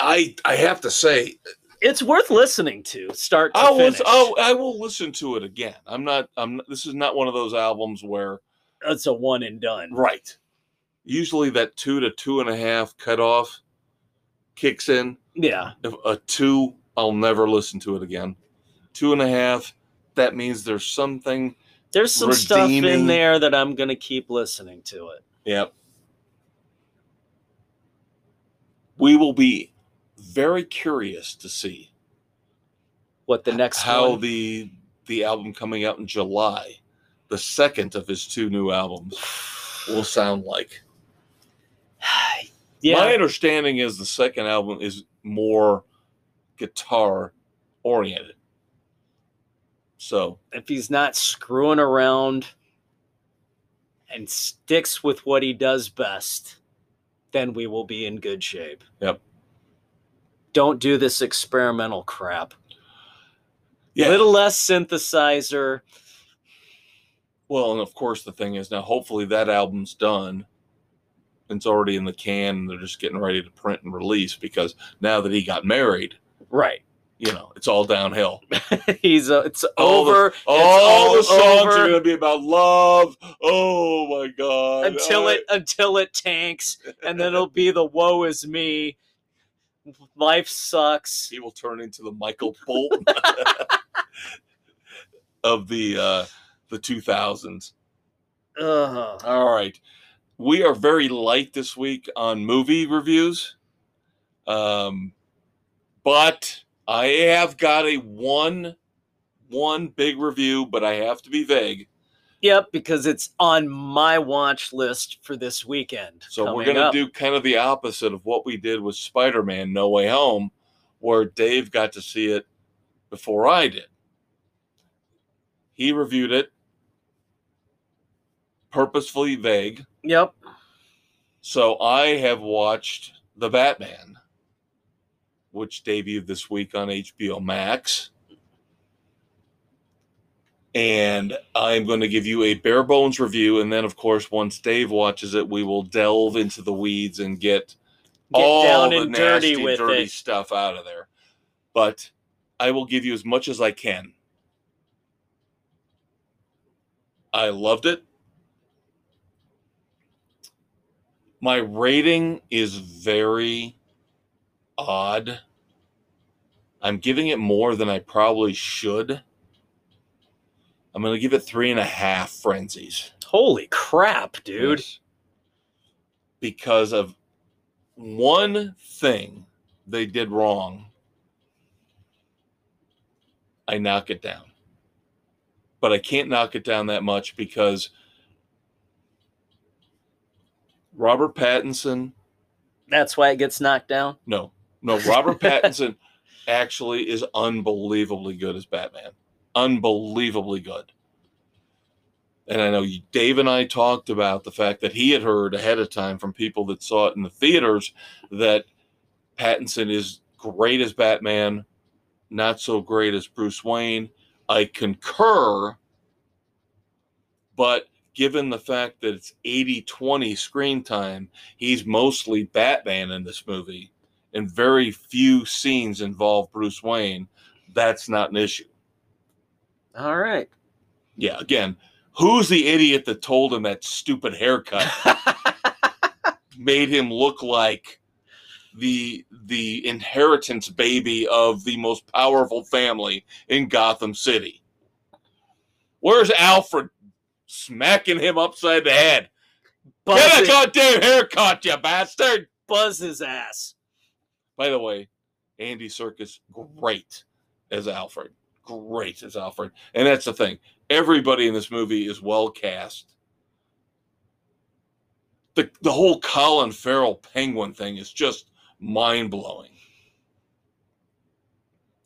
Speaker 1: i i have to say
Speaker 2: It's worth listening to, start to
Speaker 1: i
Speaker 2: finish.
Speaker 1: oh i will listen to it again i'm not i'm this is not one of those albums where
Speaker 2: it's a one and done.
Speaker 1: right usually that two to two and a half cutoff kicks in
Speaker 2: Yeah.
Speaker 1: if a two i'll never listen to it again two and a half that means there's something
Speaker 2: There's some stuff in there that I'm gonna keep listening to it.
Speaker 1: Yep. We will be very curious to see
Speaker 2: What the next
Speaker 1: how
Speaker 2: one?
Speaker 1: the the album coming out in July, the second of his two new albums, will sound like.
Speaker 2: yeah.
Speaker 1: My understanding is the second album is more guitar oriented. So
Speaker 2: if he's not screwing around and sticks with what he does best, then we will be in good shape.
Speaker 1: Yep.
Speaker 2: Don't do this experimental crap.
Speaker 1: yeah.
Speaker 2: Little less synthesizer.
Speaker 1: well, and of course the thing is now hopefully that album's done It's already in the can, and they're just getting ready to print and release because now that he got married,
Speaker 2: Right.
Speaker 1: you know, it's all downhill.
Speaker 2: He's uh, it's
Speaker 1: All the-
Speaker 2: over. it's
Speaker 1: All the songs
Speaker 2: over
Speaker 1: are going to be about love. Oh my god!
Speaker 2: until
Speaker 1: I-
Speaker 2: it until it tanks, and then it'll be the woe is me. Life sucks.
Speaker 1: he will turn into the Michael Bolton of the uh, the two thousands. All right. We are very light this week on movie reviews. Um, but I have got a one one big review, but I have to be vague.
Speaker 2: Yep, because it's on my watch list for this weekend.
Speaker 1: So we're going to do kind of the opposite of what we did with Spider-Man No Way Home where Dave got to see it before I did. He reviewed it purposefully vague.
Speaker 2: Yep.
Speaker 1: So I have watched The Batman, which debuted this week on HBO Max. And I'm going to give you a bare bones review. And then, of course, once Dave watches it, we will delve into the weeds and get,
Speaker 2: Get
Speaker 1: all
Speaker 2: down
Speaker 1: the
Speaker 2: and dirty
Speaker 1: nasty,
Speaker 2: with
Speaker 1: dirty
Speaker 2: it.
Speaker 1: stuff out of there. But I will give you as much as I can. I loved it. My rating is very odd. I'm giving it more than I probably should. I'm going to give it three and a half frenzies.
Speaker 2: Holy crap, dude.
Speaker 1: Yes. Because of one thing they did wrong, I knock it down. But I can't knock it down that much because Robert Pattinson,
Speaker 2: That's why it gets knocked down.
Speaker 1: no, no, Robert Pattinson actually is unbelievably good as Batman. Unbelievably good. And I know Dave and I talked about the fact that he had heard ahead of time from people that saw it in the theaters that Pattinson is great as Batman, not so great as Bruce Wayne. I concur, but given the fact that it's 80 20 screen time, he's mostly Batman in this movie, and very few scenes involve Bruce Wayne. That's not an issue.
Speaker 2: All right.
Speaker 1: Yeah, again, who's the idiot that told him that stupid haircut made him look like the the inheritance baby of the most powerful family in Gotham City? Where's Alfred smacking him upside the head?
Speaker 2: buzz,
Speaker 1: Get a goddamn haircut, you bastard!
Speaker 2: buzz his ass.
Speaker 1: By the way, Andy Serkis, great as Alfred. Great as Alfred. And that's the thing. Everybody in this movie is well cast. The, the whole Colin Farrell penguin thing is just mind blowing.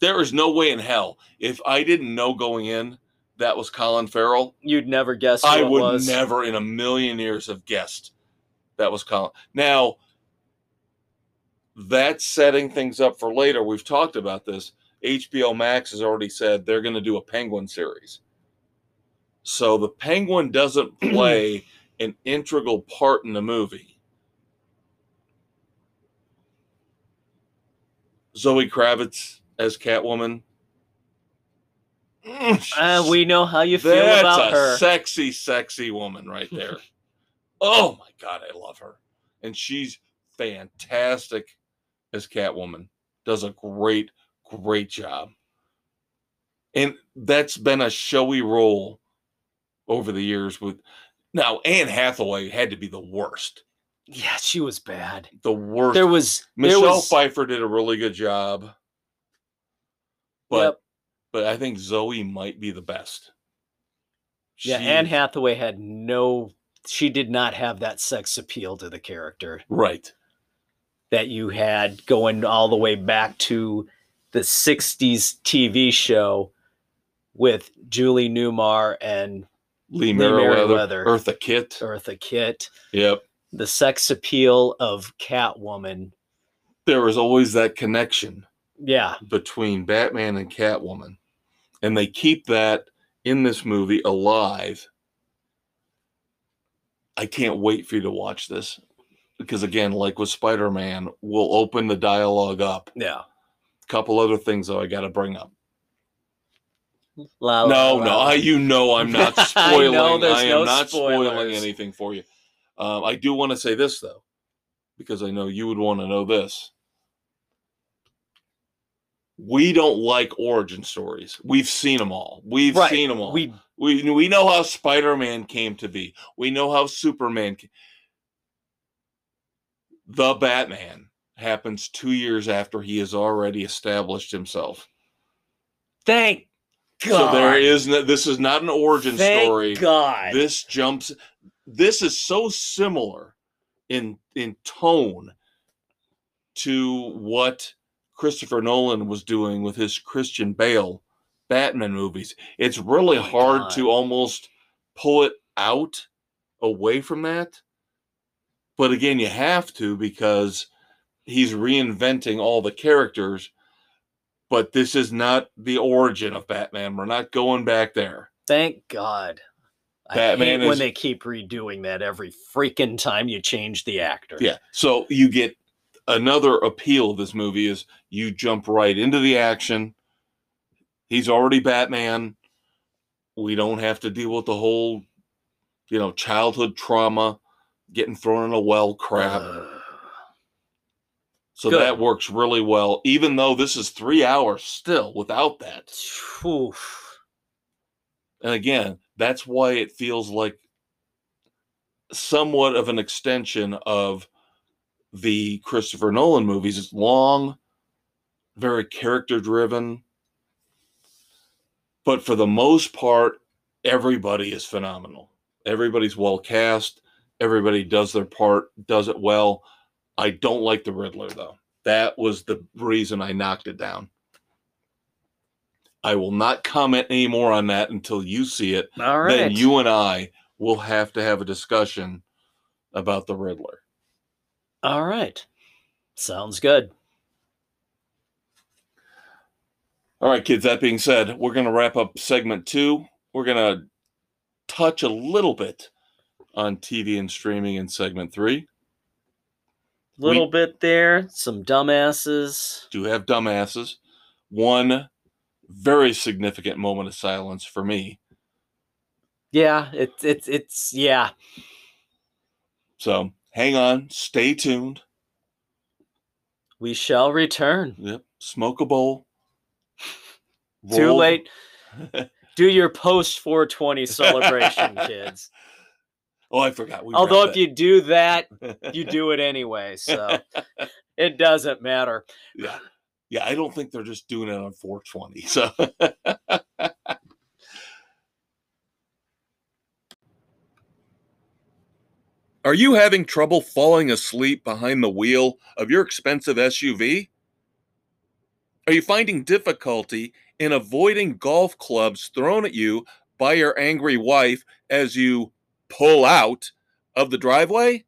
Speaker 1: There is no way in hell, if I didn't know going in that was Colin Farrell,
Speaker 2: You'd never guess who
Speaker 1: I would
Speaker 2: was.
Speaker 1: never in a million years have guessed that was Colin. Now, that's setting things up for later. We've talked about this. HBO Max has already said they're going to do a Penguin series. So the Penguin doesn't play an integral part in the movie. Zoe Kravitz as Catwoman. Mm,
Speaker 2: Uh, we know how you feel
Speaker 1: that's
Speaker 2: about
Speaker 1: a
Speaker 2: her.
Speaker 1: sexy, sexy woman right there. oh my god, I love her, and she's fantastic as Catwoman. Does a great, great job, and that's been a showy role over the years. With now, Anne Hathaway had to be the worst.
Speaker 2: yeah, she was bad.
Speaker 1: The worst.
Speaker 2: There was there
Speaker 1: Michelle
Speaker 2: was
Speaker 1: Pfeiffer did a really good job, but
Speaker 2: Yep.
Speaker 1: but I think Zoe might be the best.
Speaker 2: yeah, Anne Hathaway had no she did not have that sex appeal to the character
Speaker 1: right.
Speaker 2: that you had going all the way back to the 60s TV show with Julie Newmar and
Speaker 1: Lee
Speaker 2: Lee
Speaker 1: Meriwether,
Speaker 2: Meriwether.
Speaker 1: Eartha Kitt.
Speaker 2: Eartha Kitt.
Speaker 1: Yep.
Speaker 2: The sex appeal of Catwoman.
Speaker 1: There was always that connection
Speaker 2: Yeah,
Speaker 1: between Batman and Catwoman. And they keep that in this movie alive. I can't wait for you to watch this. because again, like with Spider Man, we'll open the dialogue up.
Speaker 2: Yeah.
Speaker 1: Couple other things though I got to bring up.
Speaker 2: La,
Speaker 1: No,
Speaker 2: la,
Speaker 1: no,
Speaker 2: la.
Speaker 1: I, you know I'm not spoiling.
Speaker 2: know
Speaker 1: I, am
Speaker 2: no
Speaker 1: not spoiling anything for you. Um, I do want to say this though, because I know you would want to know this. We don't like origin stories. We've seen them all. We've
Speaker 2: Right.
Speaker 1: seen them all.
Speaker 2: We
Speaker 1: We we know how Spider-Man came to be. We know how Superman ca- The Batman happens 2 years after he has already established himself.
Speaker 2: thank God.
Speaker 1: So there is no, this is not an origin
Speaker 2: thank
Speaker 1: story.
Speaker 2: God.
Speaker 1: This jumps this is so similar in in tone to what Christopher Nolan was doing with his Christian Bale Batman movies. It's really
Speaker 2: Oh
Speaker 1: hard
Speaker 2: God.
Speaker 1: to almost pull it out away from that. But again, you have to because he's reinventing all the characters. But this is not the origin of Batman. We're not going back there.
Speaker 2: Thank God. I
Speaker 1: Batman
Speaker 2: hate when
Speaker 1: is-
Speaker 2: they keep redoing that every freaking time you change the actor.
Speaker 1: Yeah. So you get another appeal of this movie is you jump right into the action. He's already Batman. We don't have to deal with the whole, you know, childhood trauma, getting thrown in a well crap.
Speaker 2: Ugh.
Speaker 1: So
Speaker 2: good.
Speaker 1: that works really well, even though this is three hours still without that.
Speaker 2: Oof.
Speaker 1: And again, that's why it feels like somewhat of an extension of the Christopher Nolan movies. It's long, very character driven. But for the most part, everybody is phenomenal. Everybody's well cast. Everybody does their part, does it well. I don't like the Riddler, though. That was the reason I knocked it down. I will not comment anymore on that until you see it
Speaker 2: All right.
Speaker 1: then you and I will have to have a discussion about the Riddler.
Speaker 2: All right. Sounds good.
Speaker 1: All right, kids, that being said, we're going to wrap up segment two. We're going to touch a little bit on TV and streaming in segment three.
Speaker 2: Little bit there. Some dumbasses.
Speaker 1: Do have dumbasses. One very significant moment of silence for me.
Speaker 2: Yeah, it's it's it's yeah.
Speaker 1: So hang on, stay tuned.
Speaker 2: We shall return.
Speaker 1: Yep, smoke a bowl.
Speaker 2: Too late. Do your post 420 celebration, kids.
Speaker 1: Oh, I forgot. We
Speaker 2: Although if you do that,
Speaker 1: that.
Speaker 2: you do it anyway, so it doesn't matter.
Speaker 1: yeah yeah i don't think they're just doing it on 420 so are you having trouble falling asleep behind the wheel of your expensive suv are you finding difficulty in avoiding golf clubs thrown at you by your angry wife as you pull out of the driveway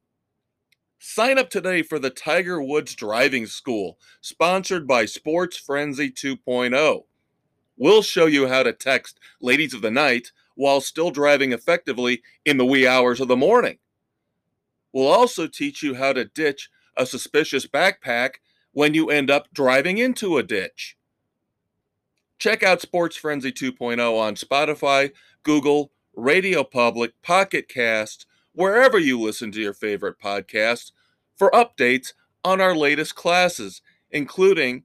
Speaker 1: Sign up today for the Tiger Woods Driving School, sponsored by Sports Frenzy 2.0. We'll show you how to text ladies of the night while still driving effectively in the wee hours of the morning. We'll also teach you how to ditch a suspicious backpack when you end up driving into a ditch. Check out Sports Frenzy 2.0 on Spotify, Google, Radio Public, Pocket Cast, wherever you listen to your favorite podcasts for updates on our latest classes, including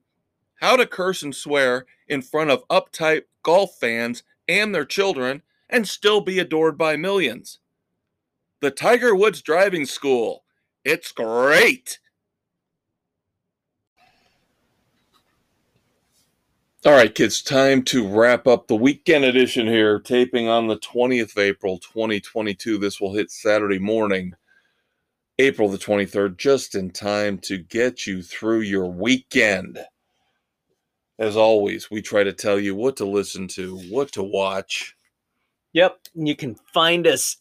Speaker 1: how to curse and swear in front of uptight golf fans and their children and still be adored by millions. The Tiger Woods Driving School. It's great. All right, kids, time to wrap up the weekend edition here, taping on the 20th of April, 2022. This will hit Saturday morning, April the 23rd, just in time to get you through your weekend. As always, we try to tell you what to listen to, what to watch.
Speaker 2: Yep, you can find us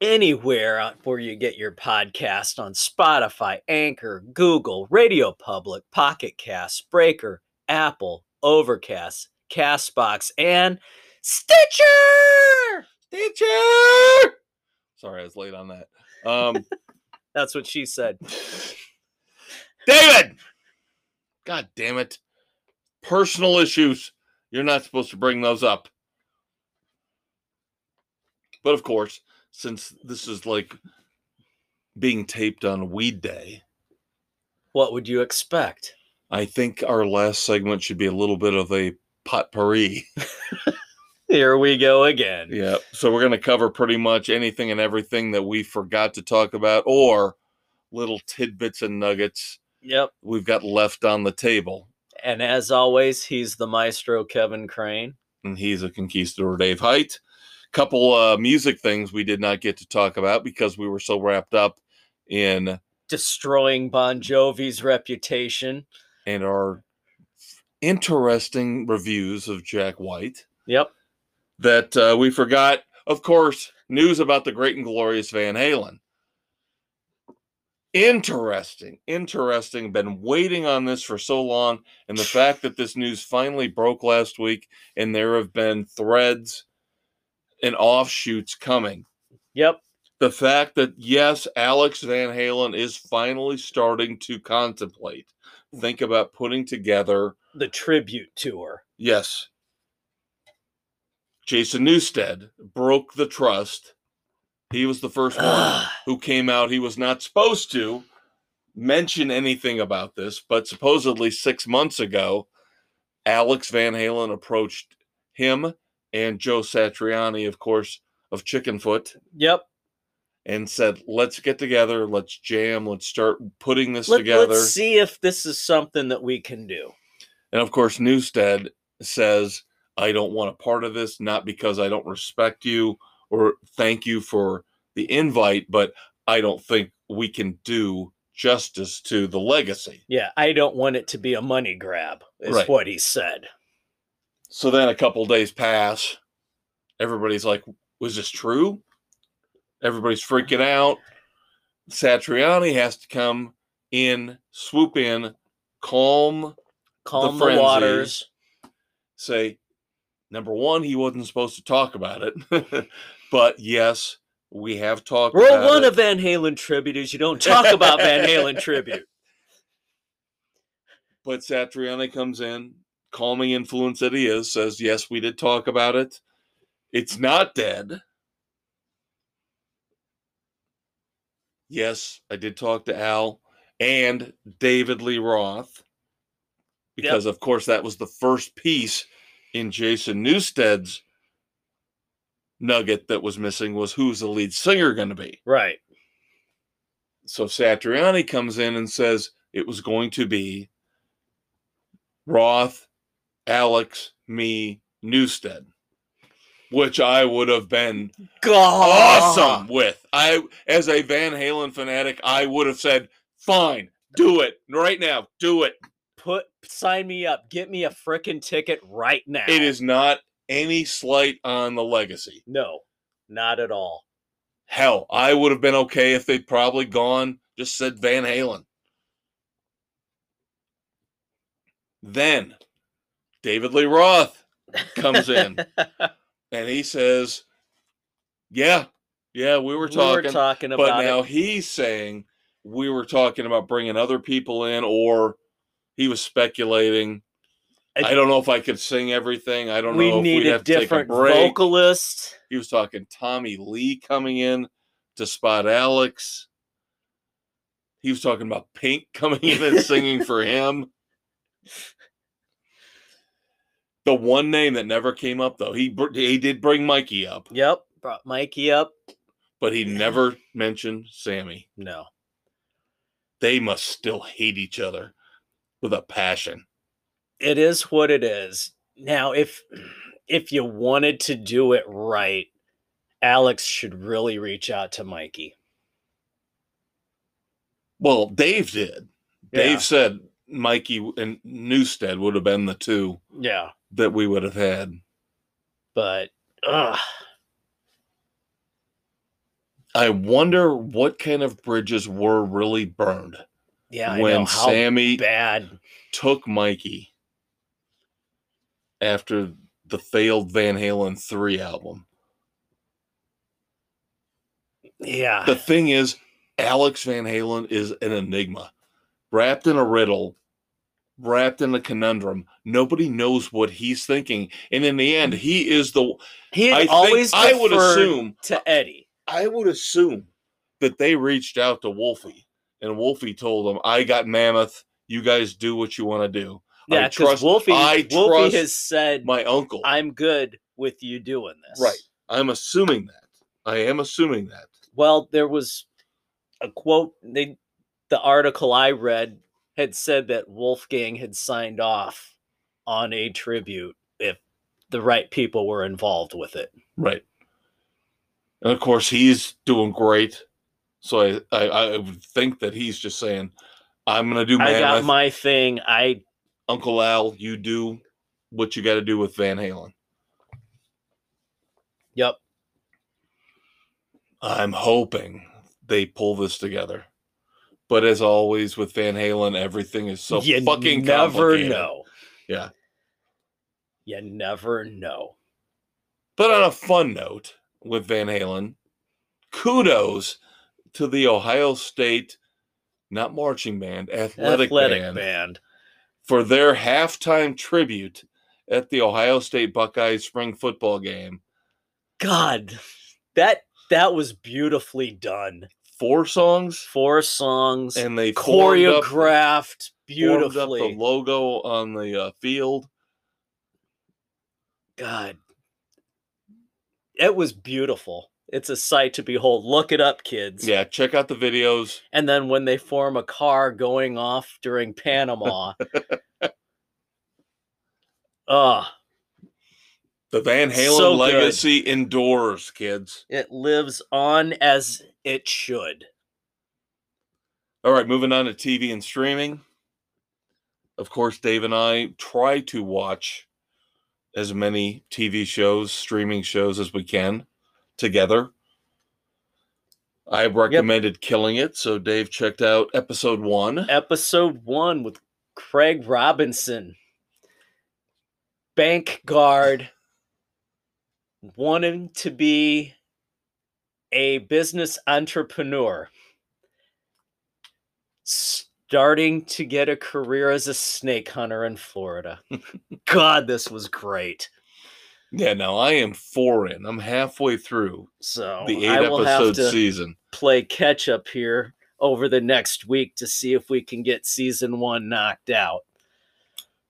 Speaker 2: anywhere where you get your podcast on Spotify, Anchor, Google, Radio Public, Pocket Cast, Breaker, Apple, Overcast, Castbox, and Stitcher.
Speaker 1: Stitcher! Sorry, I was late on that. Um,
Speaker 2: That's what she said.
Speaker 1: David! God damn it. Personal issues. You're not supposed to bring those up. But of course, since this is like being taped on Weed Day,
Speaker 2: What would you expect?
Speaker 1: I think our last segment should be a little bit of a potpourri.
Speaker 2: Here we go again.
Speaker 1: Yeah. So we're going to cover pretty much anything and everything that we forgot to talk about or little tidbits and nuggets
Speaker 2: Yep.
Speaker 1: we've got left on the table.
Speaker 2: And as always, he's the maestro Kevin Crane.
Speaker 1: And he's a conquistador, Dave Height. Couple uh, music things we did not get to talk about because we were so wrapped up in
Speaker 2: Destroying Bon Jovi's reputation.
Speaker 1: And our interesting reviews of Jack White
Speaker 2: Yep.
Speaker 1: that uh, we forgot, of course, news about the great and glorious Van Halen. Interesting, interesting. Been waiting on this for so long. And the fact that this news finally broke last week and there have been threads and offshoots coming.
Speaker 2: Yep.
Speaker 1: The fact that, yes, Alex Van Halen is finally starting to contemplate, think about putting together
Speaker 2: The tribute tour.
Speaker 1: Yes. Jason Newsted broke the trust. He was the first one who came out. He was not supposed to mention anything about this, but supposedly six months ago, Alex Van Halen approached him and Joe Satriani, of course, of Chickenfoot,
Speaker 2: Yep.
Speaker 1: And said, Let's get together, let's jam, let's start putting this together.
Speaker 2: Let's see if this is something that we can do.
Speaker 1: And of course, Newsted says, I don't want a part of this, not because I don't respect you or thank you for the invite, but I don't think we can do justice to the legacy.
Speaker 2: Yeah, I don't want it to be a money grab, is
Speaker 1: Right.
Speaker 2: what he said.
Speaker 1: So then a couple days pass. Everybody's like, Was this true? Everybody's freaking out. Satriani has to come in, swoop in, calm
Speaker 2: Calm the,
Speaker 1: frenzy.
Speaker 2: waters.
Speaker 1: say number one he wasn't supposed to talk about it but yes we have talked
Speaker 2: Rule one
Speaker 1: it.
Speaker 2: of Van Halen tribute is you don't talk about Van Halen tribute.
Speaker 1: but satriani comes in calming influence that he is says yes we did talk about it it's not dead yes i did talk to al and david lee roth because of course that was the first piece in jason newsted's nugget that was missing was who's the lead singer going to be.
Speaker 2: Right.
Speaker 1: so Satriani comes in and says it was going to be Roth, Alex, me, Newsted, which I would have been
Speaker 2: God.
Speaker 1: awesome with. I, as a Van Halen fanatic, I would have said, "Fine, do it right now, do it."
Speaker 2: Put sign me up. Get me a frickin' ticket right now.
Speaker 1: It is not any slight on the legacy.
Speaker 2: No, not at all.
Speaker 1: Hell, I would have been okay if they'd probably gone, just said Van Halen. Then David Lee Roth comes in and he says, Yeah, yeah, we were
Speaker 2: we
Speaker 1: talking.
Speaker 2: were talking
Speaker 1: but now
Speaker 2: it.
Speaker 1: he's saying we were talking about bringing other people in, or he was speculating.
Speaker 2: I-
Speaker 1: I don't know if I could sing everything. I don't
Speaker 2: We
Speaker 1: know if
Speaker 2: need
Speaker 1: we'd
Speaker 2: a
Speaker 1: have to take a
Speaker 2: different
Speaker 1: break.
Speaker 2: vocalist.
Speaker 1: He was talking Tommy Lee coming in to spot Alex. He was talking about Pink coming in and singing for him. The one name that never came up though, he he did bring Mikey up,
Speaker 2: Yep. Brought Mikey up.
Speaker 1: but he never mentioned Sammy.
Speaker 2: No.
Speaker 1: They must still hate each other with a passion.
Speaker 2: It is what it is. Now, if if you wanted to do it right, Alex should really reach out to Mikey.
Speaker 1: Well, Dave did.
Speaker 2: Yeah.
Speaker 1: Dave said Mikey and Newsted would have been the two
Speaker 2: Yeah.
Speaker 1: That we would have had.
Speaker 2: But ugh,
Speaker 1: I wonder what kind of bridges were really burned
Speaker 2: yeah, I
Speaker 1: when Sammy
Speaker 2: bad.
Speaker 1: took Mikey after the failed Van Halen 3 album.
Speaker 2: Yeah.
Speaker 1: The thing is, Alex Van Halen is an enigma, wrapped in a riddle, wrapped in a conundrum. Nobody knows what he's thinking, and in the end, he is the.
Speaker 2: He
Speaker 1: I think
Speaker 2: always
Speaker 1: I would assume
Speaker 2: to Eddie.
Speaker 1: I would assume that they reached out to Wolfie, and Wolfie told them, "I got Mammoth. You guys do what you want to do.
Speaker 2: Yeah, because Wolfie,
Speaker 1: I
Speaker 2: Wolfie has said,
Speaker 1: My uncle."
Speaker 2: "I'm good with you doing this."
Speaker 1: Right. I'm assuming that. I am assuming that.
Speaker 2: Well, there was a quote. They, the article I read had said that Wolfgang had signed off on a tribute if the right people were involved with it.
Speaker 1: Right. And of course, he's doing great. So I, I, I would think that he's just saying, I'm going to do
Speaker 2: I got my thing. I
Speaker 1: Uncle Al, you do what you got to do with Van Halen.
Speaker 2: yep.
Speaker 1: I'm hoping they pull this together. But as always with Van Halen, everything is so fucking good.
Speaker 2: you
Speaker 1: fucking
Speaker 2: never know.
Speaker 1: Yeah.
Speaker 2: You never know.
Speaker 1: But on a fun note with Van Halen, kudos to the Ohio State, not marching band, athletic,
Speaker 2: Athletic
Speaker 1: band,
Speaker 2: band.
Speaker 1: for their halftime tribute at the Ohio State Buckeyes spring football game.
Speaker 2: God, that that was beautifully done.
Speaker 1: Four songs,
Speaker 2: Four songs,
Speaker 1: and they
Speaker 2: choreographed
Speaker 1: up
Speaker 2: beautifully.
Speaker 1: the logo on the uh, field.
Speaker 2: God, it was beautiful. It's a sight to behold. Look it up, kids.
Speaker 1: Yeah, check out the videos.
Speaker 2: And then when they form a car going off during Panama, ah,
Speaker 1: The Van Halen
Speaker 2: So good.
Speaker 1: legacy endures, kids.
Speaker 2: it lives on as it should.
Speaker 1: All right, moving on to TV and streaming. Of course, Dave and I try to watch as many TV shows, streaming shows as we can together. I recommended Killing It, so Dave checked out episode one.
Speaker 2: Episode one with Craig Robinson, bank guard, wanting to be a business entrepreneur, starting to get a career as a snake hunter in Florida. God, this was great.
Speaker 1: Yeah, now I am four in. I'm halfway through
Speaker 2: So
Speaker 1: the
Speaker 2: I
Speaker 1: eight episode
Speaker 2: to
Speaker 1: season.
Speaker 2: play catch up here over the next week to see if we can get season one knocked out.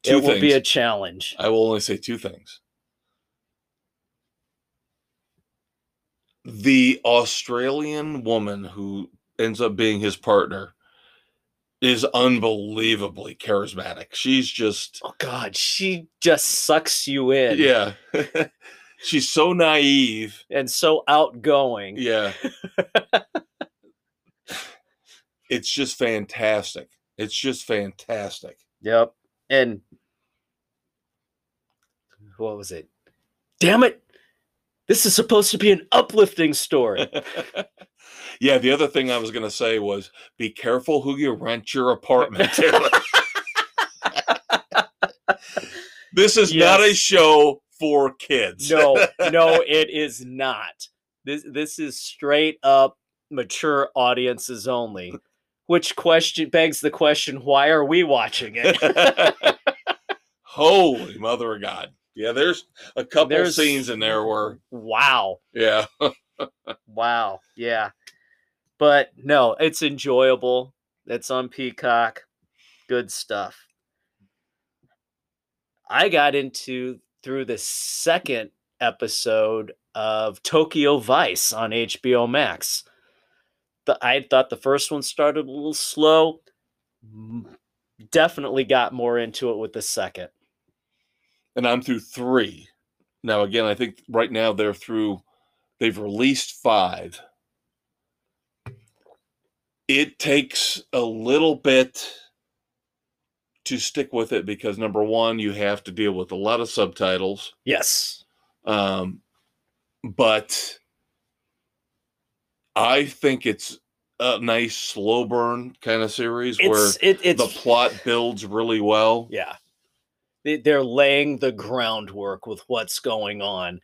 Speaker 1: Two
Speaker 2: it will be a challenge.
Speaker 1: I will only say two things. The Australian woman who ends up being his partner is unbelievably charismatic. She's just,
Speaker 2: Oh God, she just sucks you in.
Speaker 1: yeah, she's so naive.
Speaker 2: And so outgoing.
Speaker 1: Yeah. it's just fantastic. It's just fantastic.
Speaker 2: Yep. And what was it? Damn it. This is supposed to be an uplifting story.
Speaker 1: yeah, the other thing I was going to say was be careful who you rent your apartment to. this is not a show for kids.
Speaker 2: no, no, it is not. This this is straight up mature audiences only. Which question begs the question, why are we watching it?
Speaker 1: Holy mother of God. Yeah, there's a couple
Speaker 2: There's-
Speaker 1: scenes in there where,
Speaker 2: wow.
Speaker 1: yeah.
Speaker 2: Wow. Yeah. But no, it's enjoyable. It's on Peacock. Good stuff. I got into through the second episode of Tokyo Vice on HBO Max. The, I thought the first one started a little slow. Definitely got more into it with the second.
Speaker 1: And I'm through three. Now, again, I think right now they're through, they've released five. It takes a little bit to stick with it because number one, you have to deal with a lot of subtitles.
Speaker 2: Yes.
Speaker 1: Um, but I think it's a nice slow burn kind of series where
Speaker 2: it, it's
Speaker 1: the plot builds really well.
Speaker 2: Yeah. They- They're laying the groundwork with what's going on.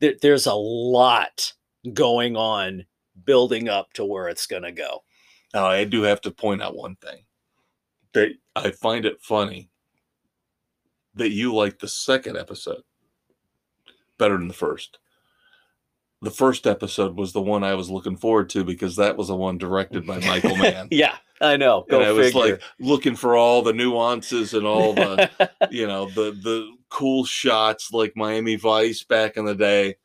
Speaker 2: There's a lot going on building up to where it's going to go.
Speaker 1: Now, I do have to point out one thing that I find it funny that you like the second episode better than the first. The first episode was the one I was looking forward to because that was the one directed by Michael Mann.
Speaker 2: yeah, I know. Go
Speaker 1: and I was
Speaker 2: figure.
Speaker 1: like looking for all the nuances and all the you know the the cool shots like Miami Vice back in the day.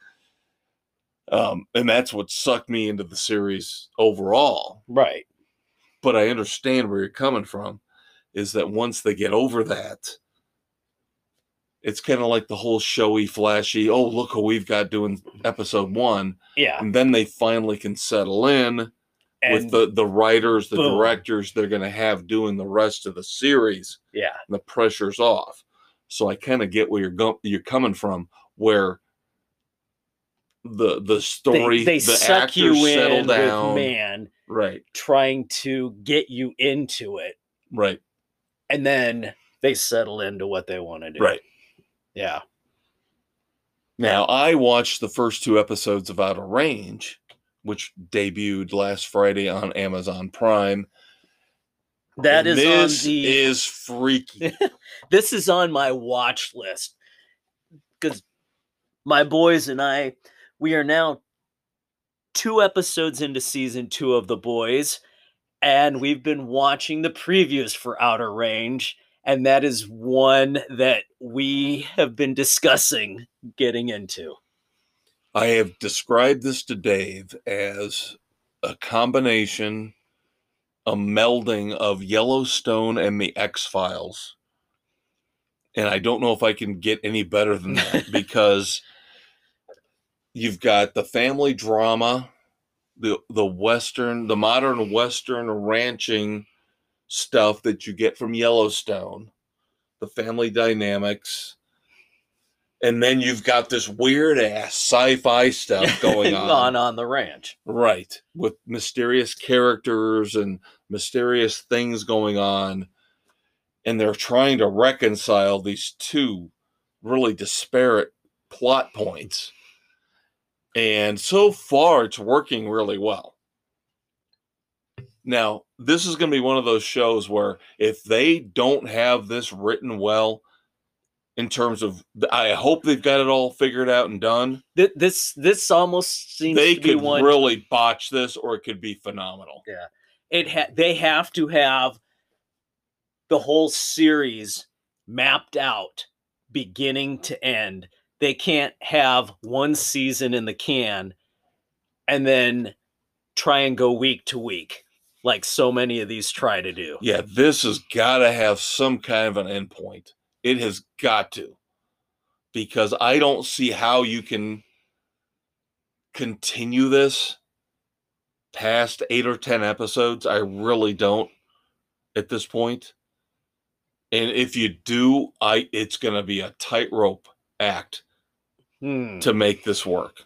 Speaker 1: Um, and that's what sucked me into the series overall.
Speaker 2: right.
Speaker 1: But I understand where you're coming from. Is that once they get over that, it's kind of like the whole showy, flashy. Oh, look who we've got doing episode one,
Speaker 2: Yeah.
Speaker 1: and then they finally can settle in
Speaker 2: And
Speaker 1: with the the writers, the
Speaker 2: boom.
Speaker 1: directors they're going to have doing the rest of the series.
Speaker 2: yeah.
Speaker 1: the pressure's off. So I kind of get where you're go- you're coming from, where the the story,
Speaker 2: they
Speaker 1: the
Speaker 2: suck you
Speaker 1: settle
Speaker 2: in
Speaker 1: down,
Speaker 2: with man
Speaker 1: right,
Speaker 2: trying to get you into it,
Speaker 1: right,
Speaker 2: and then they settle into what they want to do.
Speaker 1: right.
Speaker 2: Yeah.
Speaker 1: Now I watched the first two episodes of Outer Range, which debuted last Friday on Amazon Prime.
Speaker 2: That
Speaker 1: and
Speaker 2: is on
Speaker 1: this
Speaker 2: the
Speaker 1: is freaky.
Speaker 2: this is on my watch list because my boys and I, we are now two episodes into season two of The Boys, and we've been watching the previews for Outer Range, and that is one that we have been discussing getting into.
Speaker 1: I have described this to Dave as a combination, a melding of Yellowstone and the X Files. And I don't know if I can get any better than that because you've got the family drama, the the western, the modern western ranching stuff that you get from Yellowstone, the family dynamics, and then you've got this weird ass sci-fi stuff going on.
Speaker 2: on on the ranch.
Speaker 1: Right. With mysterious characters and mysterious things going on. And they're trying to reconcile these two really disparate plot points. And so far, it's working really well. Now, this is going to be one of those shows where if they don't have this written well, in terms of, I hope they've got it all figured out and done.
Speaker 2: Th- This this almost seems
Speaker 1: they
Speaker 2: to be
Speaker 1: could
Speaker 2: one
Speaker 1: really botch this or it could be phenomenal.
Speaker 2: Yeah, it ha- they have to have the whole series mapped out beginning to end. They can't have one season in the can and then try and go week to week like so many of these try to do.
Speaker 1: Yeah this has got to have some kind of an endpoint it has got to because i don't see how you can continue this past eight or ten episodes i really don't at this point. point and if you do i it's going to be a tightrope act
Speaker 2: Hmm.
Speaker 1: to make this work.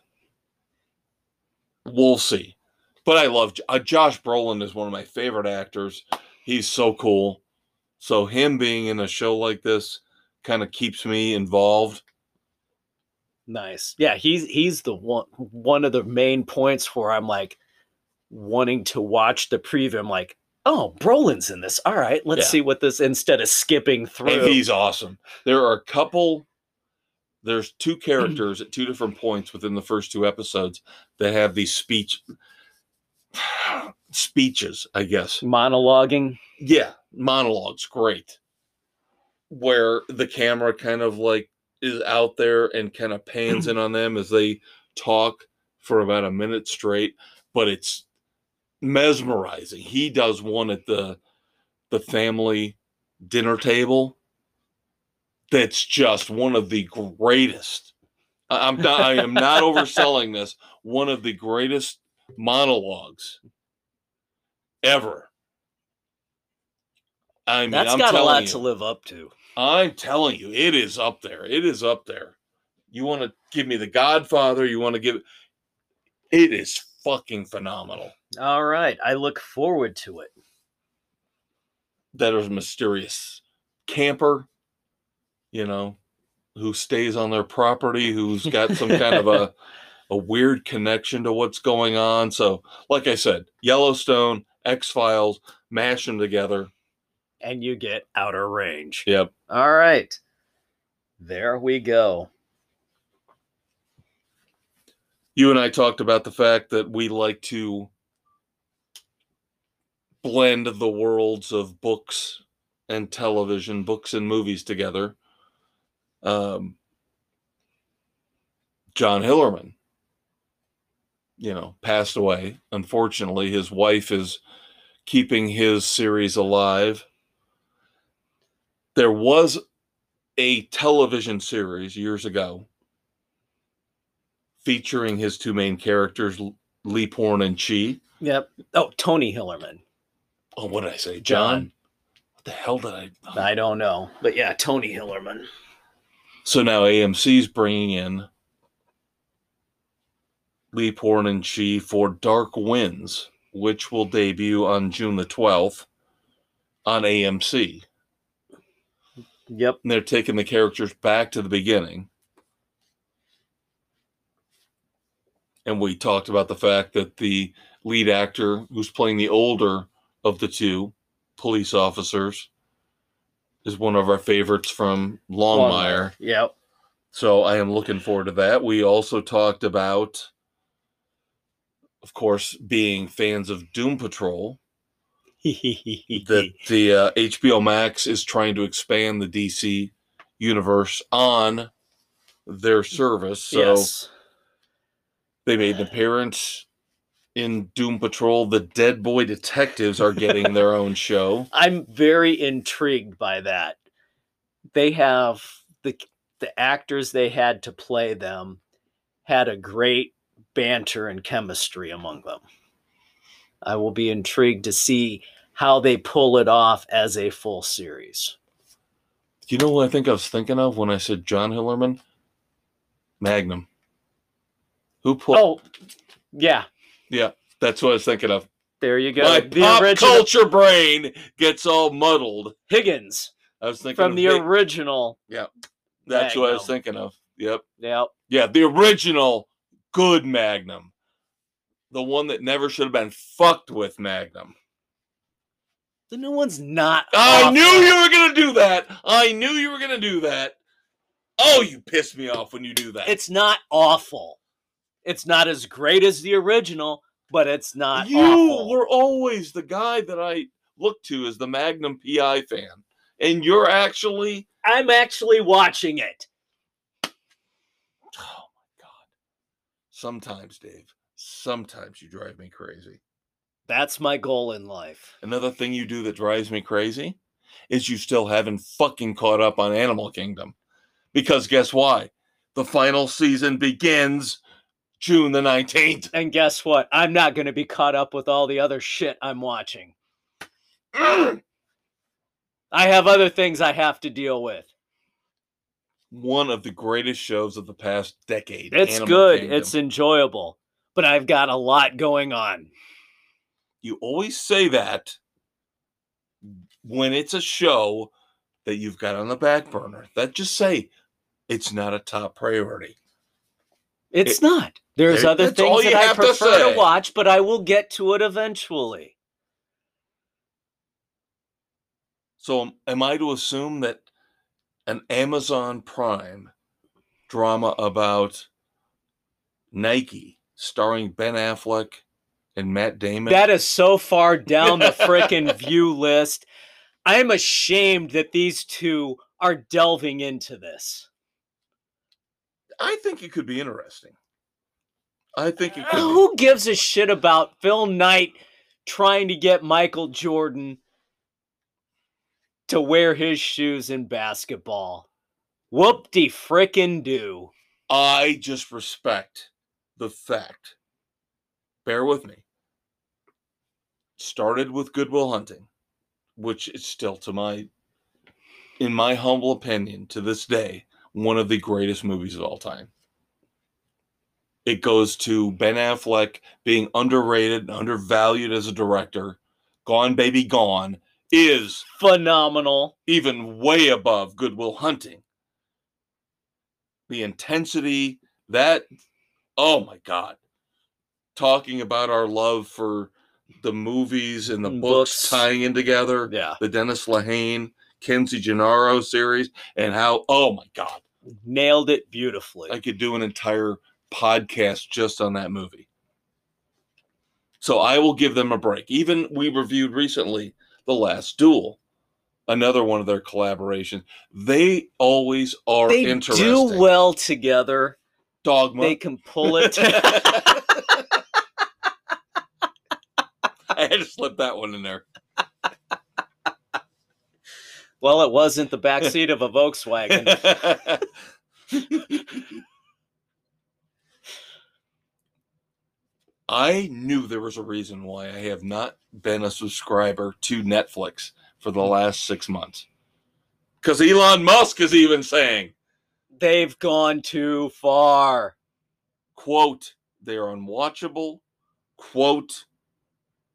Speaker 1: We'll see. But I love uh, Josh Brolin is one of my favorite actors. He's so cool. So him being in a show like this kind of keeps me involved.
Speaker 2: nice yeah he's he's the one one of the main points where i'm like wanting to watch the preview i'm like oh brolin's in this all right let's
Speaker 1: Yeah.
Speaker 2: see what this instead of skipping through
Speaker 1: And he's awesome. There are a couple there's two characters at two different points within the first two episodes that have these speech speeches, I guess.
Speaker 2: monologuing
Speaker 1: yeah monologues great where the camera kind of like is out there and kind of pans mm-hmm. in on them as they talk for about a minute straight but it's mesmerizing. He does one at the the family dinner table that's just one of the greatest. I'm not i am not overselling this. One of the greatest monologues ever. I mean,
Speaker 2: That's
Speaker 1: I'm
Speaker 2: got a lot
Speaker 1: you,
Speaker 2: to live up to.
Speaker 1: I'm telling you, it is up there. It is up there. You want to give me the Godfather? You want to give it is fucking phenomenal.
Speaker 2: All right. I look forward to it.
Speaker 1: That is a mysterious camper, you know, who stays on their property, who's got some kind of a a weird connection to what's going on. So, like I said, Yellowstone, X Files, mash them together.
Speaker 2: And you get outer range.
Speaker 1: Yep.
Speaker 2: All right. There we go.
Speaker 1: You and I talked about the fact that we like to blend the worlds of books and television, books and movies together. Um, John Hillerman, you know, passed away. Unfortunately, his wife is keeping his series alive. There was a television series years ago featuring his two main characters, Leaphorn and Chee.
Speaker 2: Yep. Oh, Tony Hillerman.
Speaker 1: Oh, what did I say?
Speaker 2: John.
Speaker 1: John? What the hell did I?
Speaker 2: I don't know. But yeah, Tony Hillerman.
Speaker 1: So now AMC's bringing in Leaphorn and Chee for Dark Winds, which will debut on June the 12th on AMC.
Speaker 2: Yep.
Speaker 1: And they're taking the characters back to the beginning. And we talked about the fact that the lead actor who's playing the older of the two police officers is one of our favorites from Longmire.
Speaker 2: Yep.
Speaker 1: So I am looking forward to that. We also talked about, of course, being fans of Doom Patrol, that the uh, HBO Max is trying to expand the DC universe on their service. So
Speaker 2: yes.
Speaker 1: they made an appearance in Doom Patrol. The Dead Boy Detectives are getting their own show.
Speaker 2: I'm very intrigued by that. They have the the actors they had to play them had a great banter and chemistry among them. I will be intrigued to see how they pull it off as a full series.
Speaker 1: You know what I think I was thinking of when I said John Hillerman? Magnum. Who put?
Speaker 2: Oh, yeah,
Speaker 1: Yeah, that's what I was thinking of.
Speaker 2: there you go.
Speaker 1: My
Speaker 2: the
Speaker 1: pop
Speaker 2: original
Speaker 1: culture brain gets all muddled.
Speaker 2: Higgins
Speaker 1: I was thinking
Speaker 2: from
Speaker 1: of
Speaker 2: the
Speaker 1: Vic-
Speaker 2: original.
Speaker 1: Yeah, that's what I was thinking of. Yep.
Speaker 2: Yep.
Speaker 1: Yeah, the original good Magnum. The one that never should have been fucked with Magnum.
Speaker 2: The new one's not.
Speaker 1: I
Speaker 2: awful.
Speaker 1: knew you were going to do that. I knew you were going to do that. Oh, you piss me off when you do that.
Speaker 2: It's not awful. It's not as great as the original, but it's not
Speaker 1: you
Speaker 2: awful.
Speaker 1: were always the guy that I looked to as the Magnum PI fan. And you're actually
Speaker 2: I'm actually watching it.
Speaker 1: Oh my god. Sometimes, Dave, sometimes you drive me crazy.
Speaker 2: That's my goal in life.
Speaker 1: Another thing you do that drives me crazy is you still haven't fucking caught up on Animal Kingdom. Because guess why? The final season begins June the 19th.
Speaker 2: And guess what? I'm not going to be caught up with all the other shit I'm watching. I have other things I have to deal with.
Speaker 1: One of the greatest shows of the past decade.
Speaker 2: It's
Speaker 1: Animal
Speaker 2: good,
Speaker 1: Kingdom.
Speaker 2: it's enjoyable, but I've got a lot going on.
Speaker 1: you always say that when it's a show that you've got on the back burner. That just say it's not a top priority.
Speaker 2: It's
Speaker 1: It-
Speaker 2: not. There's
Speaker 1: there-
Speaker 2: other things that I
Speaker 1: have to
Speaker 2: prefer to,
Speaker 1: say.
Speaker 2: watch, but I will get to it eventually.
Speaker 1: So am I to assume that an Amazon Prime drama about Nike starring Ben Affleck and Matt Damon
Speaker 2: That is so far down the frickin' view list. I'm ashamed that these two are delving into this.
Speaker 1: I think it could be interesting. I think it could uh, be.
Speaker 2: Who gives a shit about Phil Knight trying to get Michael Jordan to wear his shoes in basketball? Whoop de frickin' do.
Speaker 1: I just respect the fact. Bear with me. Started with Good Will Hunting, which is still to my in my humble opinion to this day one of the greatest movies of all time. It goes to Ben Affleck being underrated and undervalued as a director. Gone Baby Gone is
Speaker 2: Phenomenal.
Speaker 1: even way above Good Will Hunting. The intensity, that, oh my God. Talking about our love for the movies and the
Speaker 2: Mm,
Speaker 1: books,
Speaker 2: books.
Speaker 1: tying in together.
Speaker 2: Yeah.
Speaker 1: The Dennis Lehane, Kenzie Gennaro series, and how oh my god,
Speaker 2: Nailed it beautifully.
Speaker 1: I could do an entire podcast just on that movie. So I will give them a break. Even we reviewed recently The Last Duel, another one of their collaborations. They always are
Speaker 2: they
Speaker 1: interesting.
Speaker 2: do well together.
Speaker 1: Dogma.
Speaker 2: They can pull it.
Speaker 1: I had to slip that one in there.
Speaker 2: well, it wasn't the back seat of a Volkswagen.
Speaker 1: I knew there was a reason why I have not been a subscriber to Netflix for the last six months. Because Elon Musk is even saying,
Speaker 2: They've gone too far.
Speaker 1: quote, they are unwatchable, quote,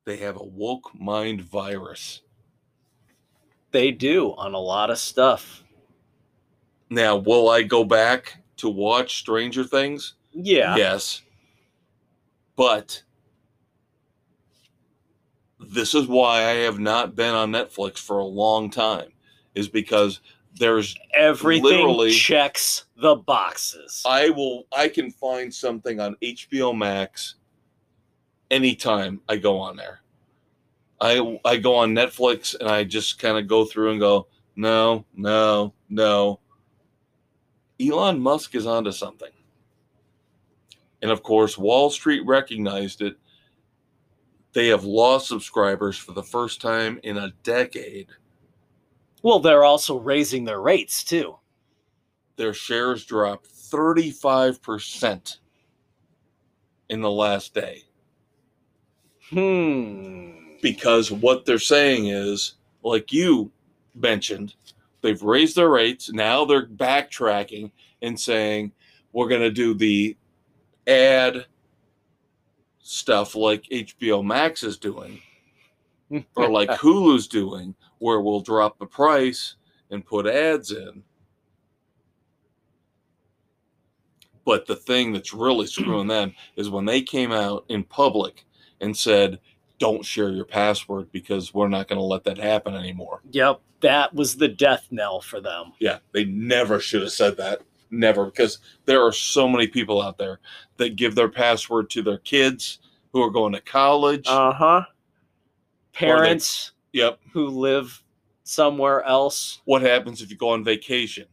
Speaker 1: they have a woke mind virus.
Speaker 2: They do on a lot of stuff.
Speaker 1: Now, will I go back to watch Stranger Things?
Speaker 2: Yeah.
Speaker 1: Yes. But this is why I have not been on Netflix for a long time, is because there's
Speaker 2: Everything
Speaker 1: Literally-
Speaker 2: checks the boxes.
Speaker 1: I will I can find something on HBO Max anytime I go on there. I I go on Netflix and I just kind of go through and go, no, no, no. Elon Musk is onto something. And of course, Wall Street recognized it. They have lost subscribers for the first time in a decade.
Speaker 2: Well, they're also raising their rates too.
Speaker 1: their shares dropped 35% in the last day
Speaker 2: Hmm.
Speaker 1: because what they're saying is like you mentioned they've raised their rates now they're backtracking and saying we're going to do the ad stuff like HBO Max is doing or like Hulu's doing where we'll drop the price and put ads in But the thing that's really screwing them is when they came out in public and said, don't share your password because we're not going to let that happen anymore.
Speaker 2: Yep, that was the death knell for them.
Speaker 1: Yeah, they never should have said that. Never, because there are so many people out there that give their password to their kids who are going to college.
Speaker 2: Uh huh. Parents
Speaker 1: yep.
Speaker 2: who live somewhere else.
Speaker 1: What happens if you go on vacation?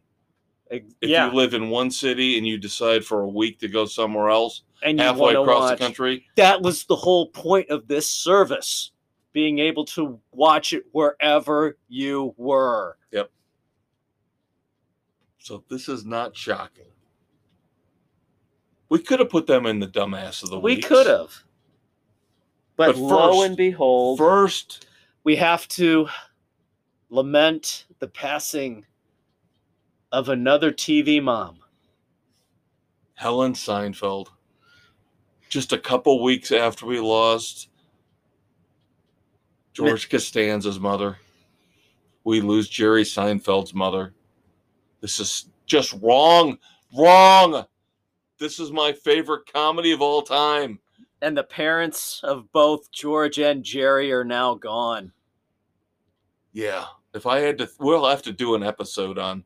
Speaker 1: If
Speaker 2: yeah,
Speaker 1: you live in one city and you decide for a week to go somewhere else,
Speaker 2: and
Speaker 1: halfway across
Speaker 2: watch.
Speaker 1: the country,
Speaker 2: That was the whole point of this service, being able to watch it wherever you were. Yep.
Speaker 1: So this is not shocking. We could have put them in the dumbass of the week.
Speaker 2: We
Speaker 1: weeks.
Speaker 2: could have, but,
Speaker 1: But
Speaker 2: lo and behold,
Speaker 1: First,
Speaker 2: we have to lament the passing of another TV mom.
Speaker 1: Helen Seinfeld. Just a couple weeks after we lost George Costanza's mother, we lose Jerry Seinfeld's mother. This is just wrong. Wrong. This is my favorite comedy of all time.
Speaker 2: And the parents of both George and Jerry are now gone.
Speaker 1: Yeah. If I had to, we'll have to do an episode on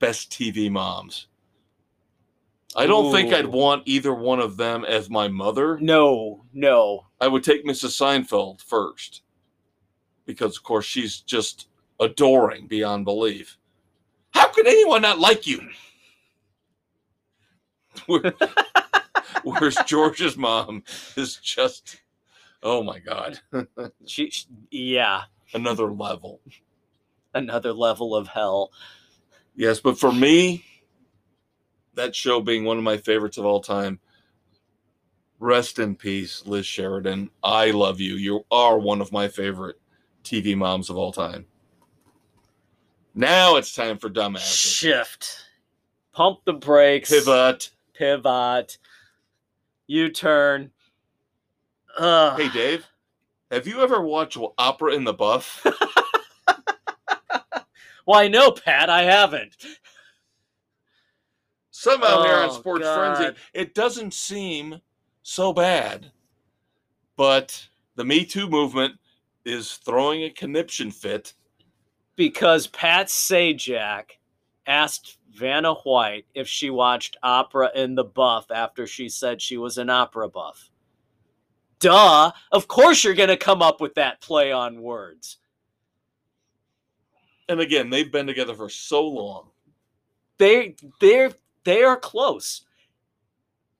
Speaker 1: best TV moms. I don't think I'd want either one of them as my mother.
Speaker 2: No, no.
Speaker 1: I would take Mrs. Seinfeld first because, of course, she's just adoring beyond belief. How could anyone not like you? Where- Whereas George's mom is just, oh my God,
Speaker 2: She, she- yeah,
Speaker 1: another level.
Speaker 2: another level of hell.
Speaker 1: Yes, but for me, that show being one of my favorites of all time, rest in peace, Liz Sheridan. I love you. You are one of my favorite TV moms of all time. Now it's time for dumbasses.
Speaker 2: Shift. Pump the brakes.
Speaker 1: Pivot.
Speaker 2: Pivot. U turn.
Speaker 1: Hey, Dave, have you ever watched Opera in the Buff?
Speaker 2: Why, no, Pat, I haven't.
Speaker 1: Somehow here on
Speaker 2: Oh,
Speaker 1: Sports
Speaker 2: God.
Speaker 1: Frenzy, it doesn't seem so bad, but the Me Too movement is throwing a conniption fit.
Speaker 2: because Pat Sajak asked Vanna White if she watched opera in the buff after she said she was an opera buff. Duh! Of course you're going to come up with that play on words.
Speaker 1: And again, they've been together for so long.
Speaker 2: They they're they are close.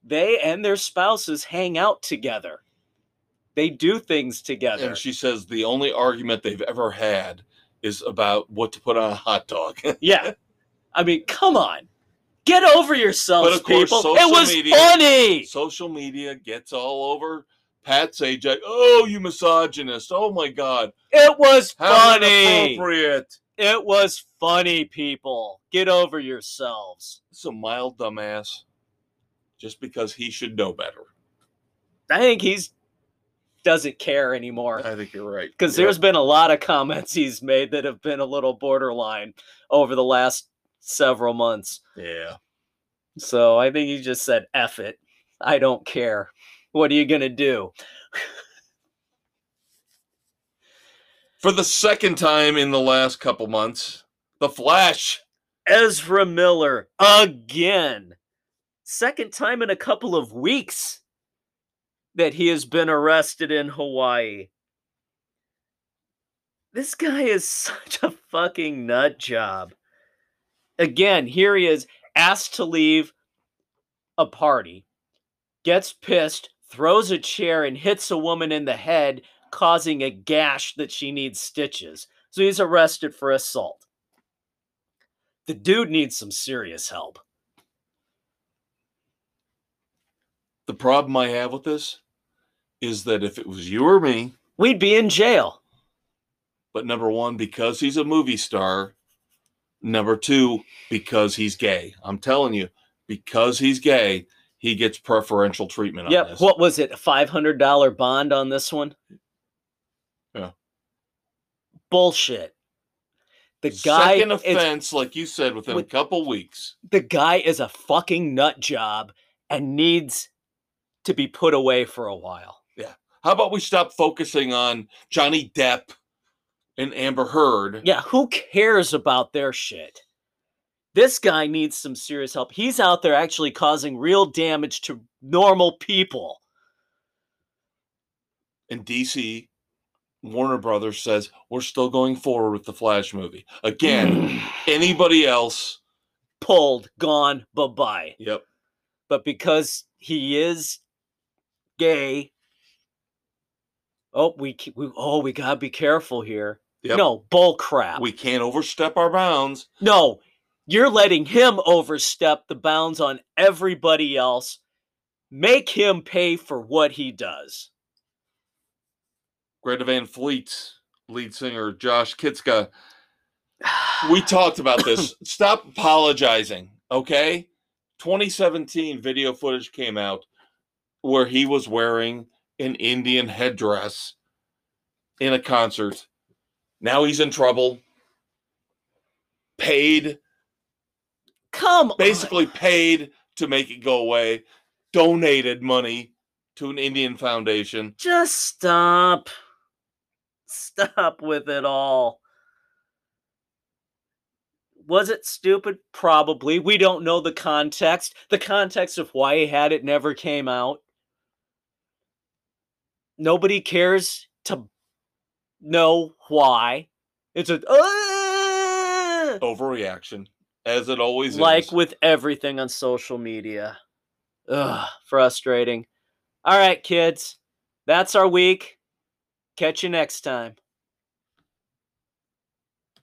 Speaker 2: They and their spouses hang out together. They do things together.
Speaker 1: And she says the only argument they've ever had is about what to put on a hot dog.
Speaker 2: yeah. I mean, come on. Get over yourselves,
Speaker 1: But of course,
Speaker 2: people.
Speaker 1: social
Speaker 2: It was
Speaker 1: media-
Speaker 2: funny.
Speaker 1: Social media gets all over Pat's Sajak. Oh, you misogynist. Oh my God.
Speaker 2: It was
Speaker 1: How
Speaker 2: funny.
Speaker 1: inappropriate.
Speaker 2: It was funny, people. Get over yourselves.
Speaker 1: It's a mild dumbass. Just because he should know better.
Speaker 2: I think he's doesn't care anymore
Speaker 1: I think you're right.
Speaker 2: because
Speaker 1: Yep.
Speaker 2: there's been a lot of comments he's made that have been a little borderline over the last several months.
Speaker 1: Yeah.
Speaker 2: So I think he just said, F it. I don't care. What are you going to do?
Speaker 1: For the second time in the last couple months, The Flash.
Speaker 2: Ezra Miller again. Second time in a couple of weeks that he has been arrested in Hawaii. This guy is such a fucking nut job. Again, here he is asked to leave a party, gets pissed, throws a chair, and hits a woman in the head, causing a gash that she needs stitches. So he's arrested for assault. The dude needs some serious help.
Speaker 1: The problem I have with this is that if it was you or me,
Speaker 2: We'd be in jail.
Speaker 1: but number one, because he's a movie star, number two, because he's gay. I'm telling you, because he's gay, he gets preferential treatment on
Speaker 2: Yep. What was it? A five hundred dollar bond on this one?
Speaker 1: Yeah.
Speaker 2: Bullshit. The guy
Speaker 1: Second
Speaker 2: is
Speaker 1: offense, like you said, within
Speaker 2: with-
Speaker 1: a couple weeks.
Speaker 2: the guy is a fucking nut job and needs to be put away for a while. Yeah.
Speaker 1: How about we stop focusing on Johnny Depp and Amber Heard?
Speaker 2: Yeah, who cares about their shit? This guy needs some serious help. He's out there actually causing real damage to normal people.
Speaker 1: And DC, Warner Brothers says we're still going forward with the Flash movie. Again, anybody else?
Speaker 2: Pulled, gone, bye bye.
Speaker 1: Yep.
Speaker 2: But because he is gay, oh, we, we oh we gotta be careful here.
Speaker 1: Yep.
Speaker 2: No, bull crap.
Speaker 1: We can't overstep our bounds.
Speaker 2: no, you're letting him overstep the bounds on everybody else. Make him pay for what he does.
Speaker 1: Greta Van Fleet, lead singer Josh Kiszka. We talked about this. Stop apologizing, okay? 2017 video footage came out where he was wearing an Indian headdress in a concert. Now he's in trouble. Paid,
Speaker 2: Come on.
Speaker 1: basically paid to make it go away. Donated money to an Indian foundation.
Speaker 2: Just stop. Stop with it all. Was it stupid? Probably. We don't know the context. The context of why he had it never came out. Nobody cares to know why. It's a "Ah!"
Speaker 1: Overreaction, as it always
Speaker 2: like
Speaker 1: is.
Speaker 2: Like with everything on social media. Ugh, frustrating. All right, kids. That's our week. Catch you next time.